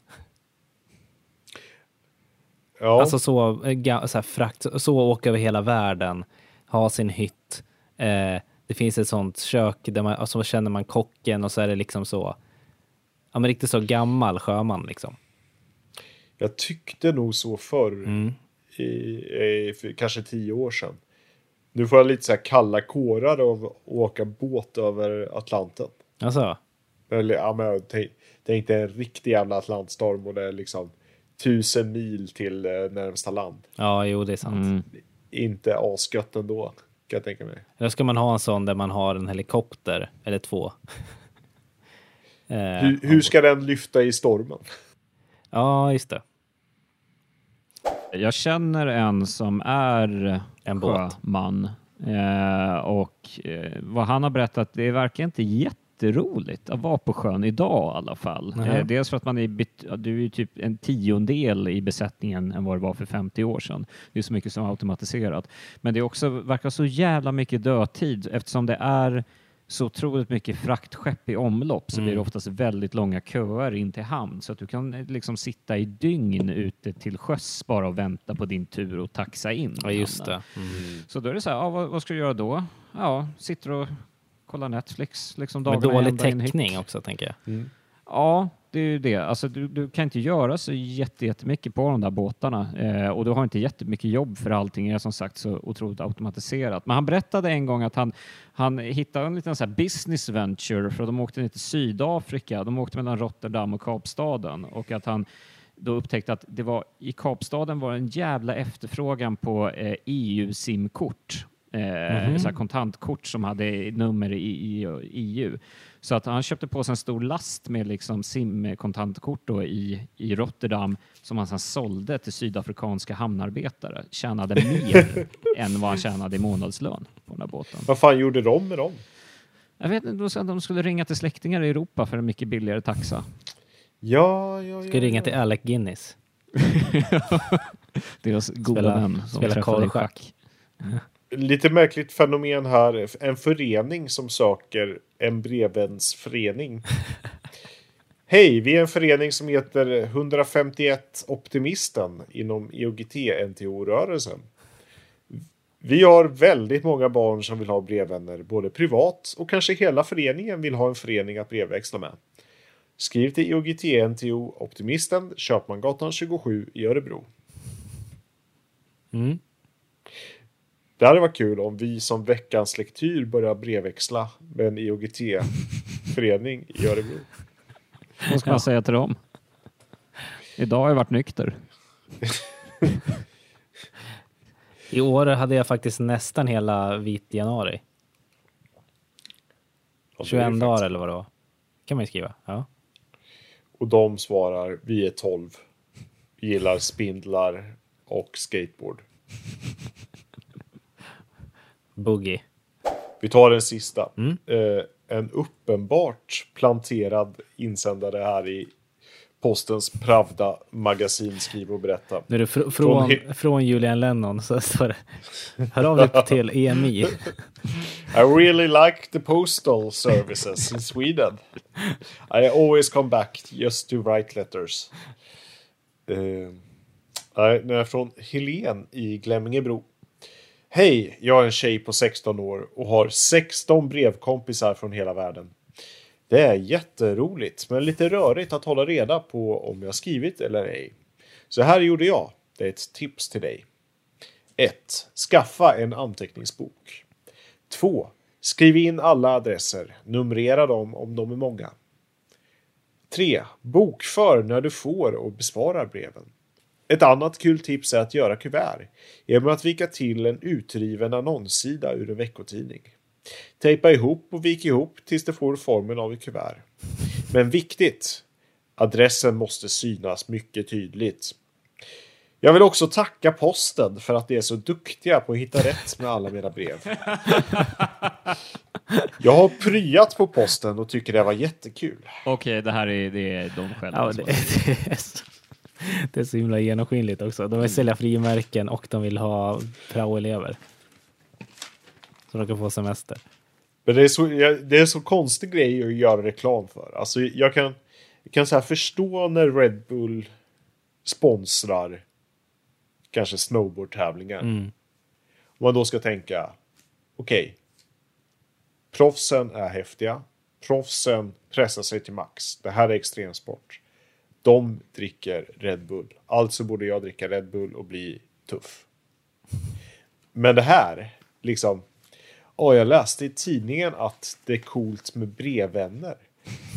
Ja, Alltså så, eh, så, frakt, så åka över hela världen, ha sin hytt. Eh, det finns ett sånt kök där man, och så känner man kocken och så är det liksom så, ja men riktigt så gammal sjöman liksom. jag tyckte nog så förr. Mm. I, i, för kanske tio år sedan. Nu får jag lite så här kalla kårar av att åka båt över Atlanten. Alltså, Eller, ja, men jag tänk- tänkte en riktig jävla Atlantstorm och det är liksom tusen mil till eh, närmsta land. ja jo det är sant. Mm. Inte asgött ändå, kan jag tänka mig. Eller ska man ha en sån där man har en helikopter eller två? eh, Hur, hur ska den lyfta i stormen? Ja, just det. Jag känner en som är En båt. sjöman. Eh, och eh, vad han har berättat, det verkar inte jätteroligt att vara på sjön idag i alla fall. Eh, dels för att man är, du är typ en tiondel i besättningen än vad det var för 50 år sedan. Det är så mycket som är automatiserat. Men det är också, verkar så jävla mycket dödtid eftersom det är så otroligt mycket fraktskepp i omlopp så Mm. blir det oftast väldigt långa köer in till hamn så att du kan eh, liksom sitta i dygn ute till sjöss bara och vänta på din tur och taxa in. Ja, just. Mm. Så då är det så här, ja, vad, vad ska du göra då? Ja, sitter och kollar Netflix liksom Med dålig täckning också, tänker jag. Ja, det är ju det. Alltså, du, du kan inte göra så jätte- jättemycket på de där båtarna eh, och du har inte jättemycket jobb för allting är som sagt så otroligt automatiserat. Men han berättade en gång att han, han hittade en liten så här business venture för de åkte ner till Sydafrika. De åkte mellan Rotterdam och Kapstaden och att han då upptäckte att det var i Kapstaden var en jävla efterfrågan på eh, EU-simkort. Eh, så här kontantkort som hade nummer i, i, i EU. Så att han köpte på sig en stor last med liksom SIM-kontantkort då i, i Rotterdam som han sedan sålde till sydafrikanska hamnarbetare. Tjänade mer än vad han tjänade i månadslön på den här båten. Vad fan gjorde de med dem? Jag vet inte, de sa att de skulle ringa till släktingar i Europa för en mycket billigare taxa. Ja, ja, ja. Ska ringa till Alec Guinness. Deras goda Spela- vän som spela träffade i schack. Lite märkligt fenomen här. En förening som söker en brevvänsförening. Hej, vi är en förening som heter 151 Optimisten inom E IOGT-NTO-rörelsen. Vi har väldigt många barn som vill ha brevvänner, både privat och kanske hela föreningen vill ha en förening att brevväxla med. Skriv till IOGT-NTO Optimisten, Köpmangatan 27 i Örebro. Mm. Det hade varit kul om vi som veckans lektyr börjar brevväxla med en IOGT-förening i Örebro. Vad ska man säga till dem? Idag har jag varit nykter. I år hade jag faktiskt nästan hela vit januari. Och det är 21 ju dagar eller vad det var. kan man ju skriva. Ja. Och de svarar, vi är 12. Vi gillar spindlar och skateboard. Boogie. Vi tar den sista. Mm. Eh, en uppenbart planterad insändare här i Postens Pravda magasin skriver och berättar. Nu är det fr- Från från, från Julian Lennon så står det Hör av dig till EMI. I really like the postal services in Sweden. I always come back just to write letters. Nej, är från Helen i Glemmingebro. Hej, jag är en tjej på 16 år och har 16 brevkompisar från hela världen. Det är jätteroligt, men lite rörigt att hålla reda på om jag skrivit eller ej. Så här gjorde jag. Det är ett tips till dig. 1. Skaffa en anteckningsbok. 2. Skriv in alla adresser. Numrera dem om de är många. 3. Bokför när du får och besvarar breven. Ett annat kul tips är att göra kuvert genom att vika till en utriven annonssida ur en veckotidning. Tejpa ihop och vik ihop tills det får formen av ett kuvert. Men viktigt! Adressen måste synas mycket tydligt. Jag vill också tacka posten för att de är så duktiga på att hitta rätt med alla mina brev. Jag har pryat på posten och tycker det var jättekul. Okej, det här är, det är de själva. Ja, som det, det, är så, det är så himla genomskinligt också. De vill sälja frimärken och de vill ha praoelever. Så de kan få semester. Men det är så, det är så konstig grej att göra reklam för. Alltså jag kan, jag kan så här förstå när Red Bull sponsrar kanske snowboardtävlingar. Mm. Man då ska tänka, okej, proffsen är häftiga, proffsen pressar sig till max. Det här är extremsport. De dricker Red Bull, alltså borde jag dricka Red Bull och bli tuff. Men det här, liksom, Åh, jag läste i tidningen att det är coolt med brevvänner.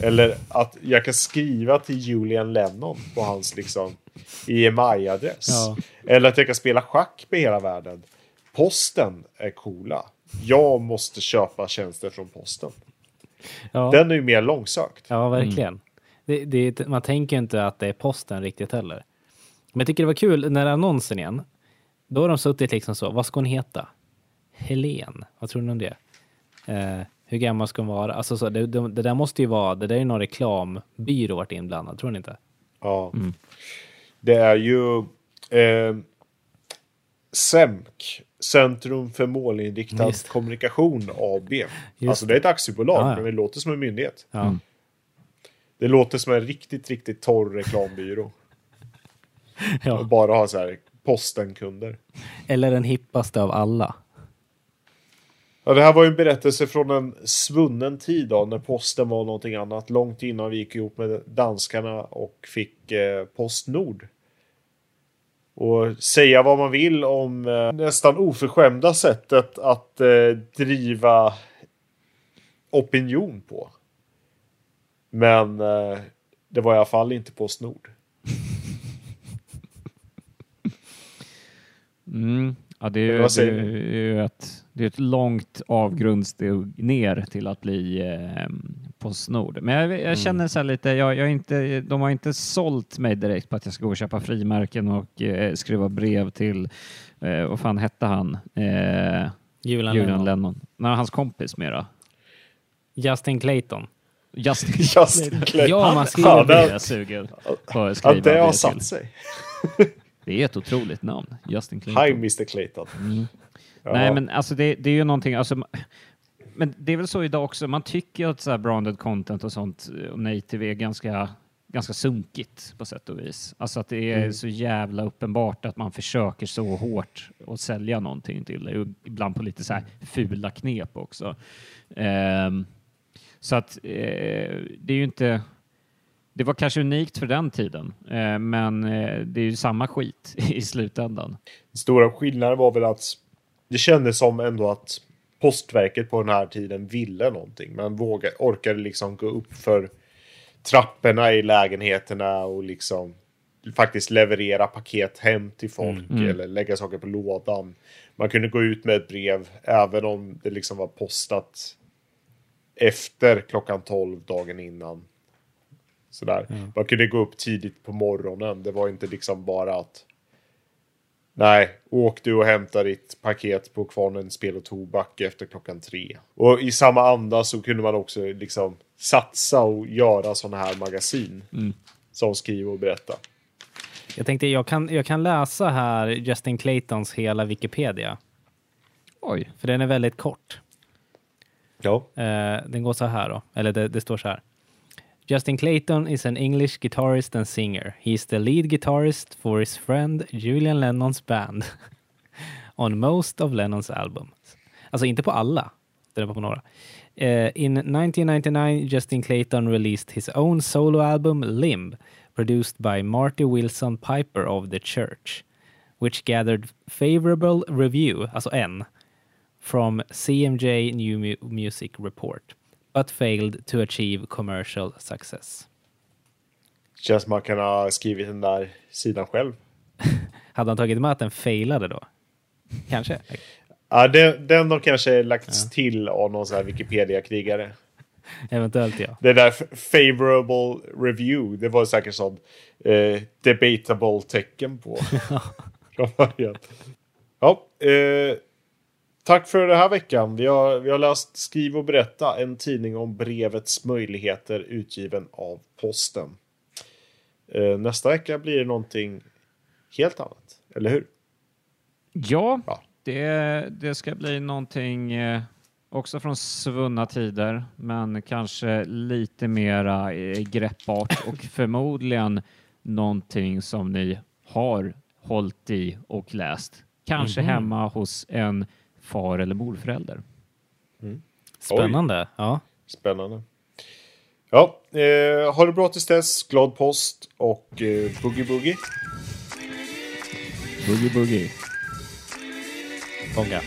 Eller att jag kan skriva till Julian Lennon på hans liksom EMI-adress. Ja. Eller att jag kan spela schack med hela världen. Posten är coola. Jag måste köpa tjänster från posten. Ja, Den är ju mer långsökt. ja verkligen. Det, det, man tänker inte att det är posten riktigt heller. Men jag tycker det var kul när annonsen igen. Då har de suttit liksom så. Vad ska hon heta? Helen. Vad tror ni om det? Eh, hur gammal ska hon vara? Alltså så, det, det, där måste ju vara, det där är någon reklambyrå varit inblandad, tror ni inte? Ja. Det är ju eh, SEMK, Centrum för målinriktad Just. kommunikation AB. Just alltså det är ett aktiebolag, Ja, ja. men det låter som en myndighet. Ja. Det låter som en riktigt, riktigt torr reklambyrå. Och ja. bara ha så här postenkunder. Eller den hippaste av alla. Ja, det här var ju en berättelse från en svunnen tid då, när posten var någonting annat. Långt innan vi gick ihop med danskarna och fick eh, Postnord. Och säga vad man vill om eh, nästan oförskämda sättet att eh, driva opinion på. Men eh, det var i alla fall inte Postnord. Mm. Ja, det är, det är ju ett, det är ett långt avgrundssteg ner till att bli eh, Postnord. Men jag, jag känner så här lite, jag, jag är inte, de har inte sålt mig direkt på att jag ska gå och köpa frimärken och eh, skriva brev till, eh, vad fan hette han? Eh, Julian, Julian Lennon. Lennon. Nej, hans kompis mera. Justin Clayton. Justin Justin Clay. Ja, man skriver det- är jag sugen på att skriva Ja, det har satt till. sig. Det är ett otroligt namn, Justin Clayton. Hi Mr Clayton. Ja. Nej, men alltså det, det är ju någonting, alltså, men det är väl så idag också, man tycker ju att så här branded content och sånt eh, och native är ganska, ganska sunkigt på sätt och vis. Alltså att det är så jävla uppenbart att man försöker så hårt att sälja någonting till det, ibland på lite så här fula knep också. Ehm, så att eh, det är ju inte, det var kanske unikt för den tiden, eh, men eh, det är ju samma skit i slutändan. Den stora skillnaden var väl att det kändes som ändå att postverket på den här tiden ville någonting. Man vågade, orkade liksom gå upp för trapporna i lägenheterna och liksom faktiskt leverera paket hem till folk eller lägga saker på lådan. Man kunde gå ut med ett brev även om det liksom var postat efter klockan 12 dagen innan. Sådär. Man kunde gå upp tidigt på morgonen. Det var inte liksom bara att Nej, åk du och hämta ditt paket på Kvarnen Spel och Tobak efter klockan tre. Och i samma anda så kunde man också liksom satsa och göra sådana här magasin. Som skriver och berättar. Jag tänkte jag kan, jag kan läsa här Justin Claytons hela Wikipedia. Oj. För den är väldigt kort. Ja. Eh, den går så här då, eller det, det står så här. Justin Clayton is an English guitarist and singer. He is the lead guitarist for his friend Julian Lennons band on most of Lennons albums. Alltså inte på alla, den är bara på några. Uh, in 1999 Justin Clayton released his own solo album Limb produced by Marty Wilson Piper of the Church which gathered favorable review, alltså en, from CMJ New Mu- Music Report, but failed to achieve commercial success. Känns som man kan ha skrivit den där sidan själv. Hade han tagit med att den failade då? Kanske. Ja, den, den har kanske lagts till av någon sån Wikipedia-krigare. Eventuellt ja. Det där favorable review, det var säkert sånt eh, debatable tecken på. Från början. Ja, eh, tack för den här veckan. Vi har, vi har läst Skriv och berätta, en tidning om brevets möjligheter utgiven av posten. Eh, nästa vecka blir det någonting helt annat, eller hur? Ja, Ja. Det, det ska bli någonting eh, också från svunna tider, men kanske lite mera eh, greppbart och förmodligen någonting som ni har hållit i och läst. Kanske Mhm. hemma hos en far eller morförälder. Spännande. Ja. Spännande. Ja, eh, ha det bra tills dess. Glad påsk och eh, boogie boogie. Boogie boogie. Bonga.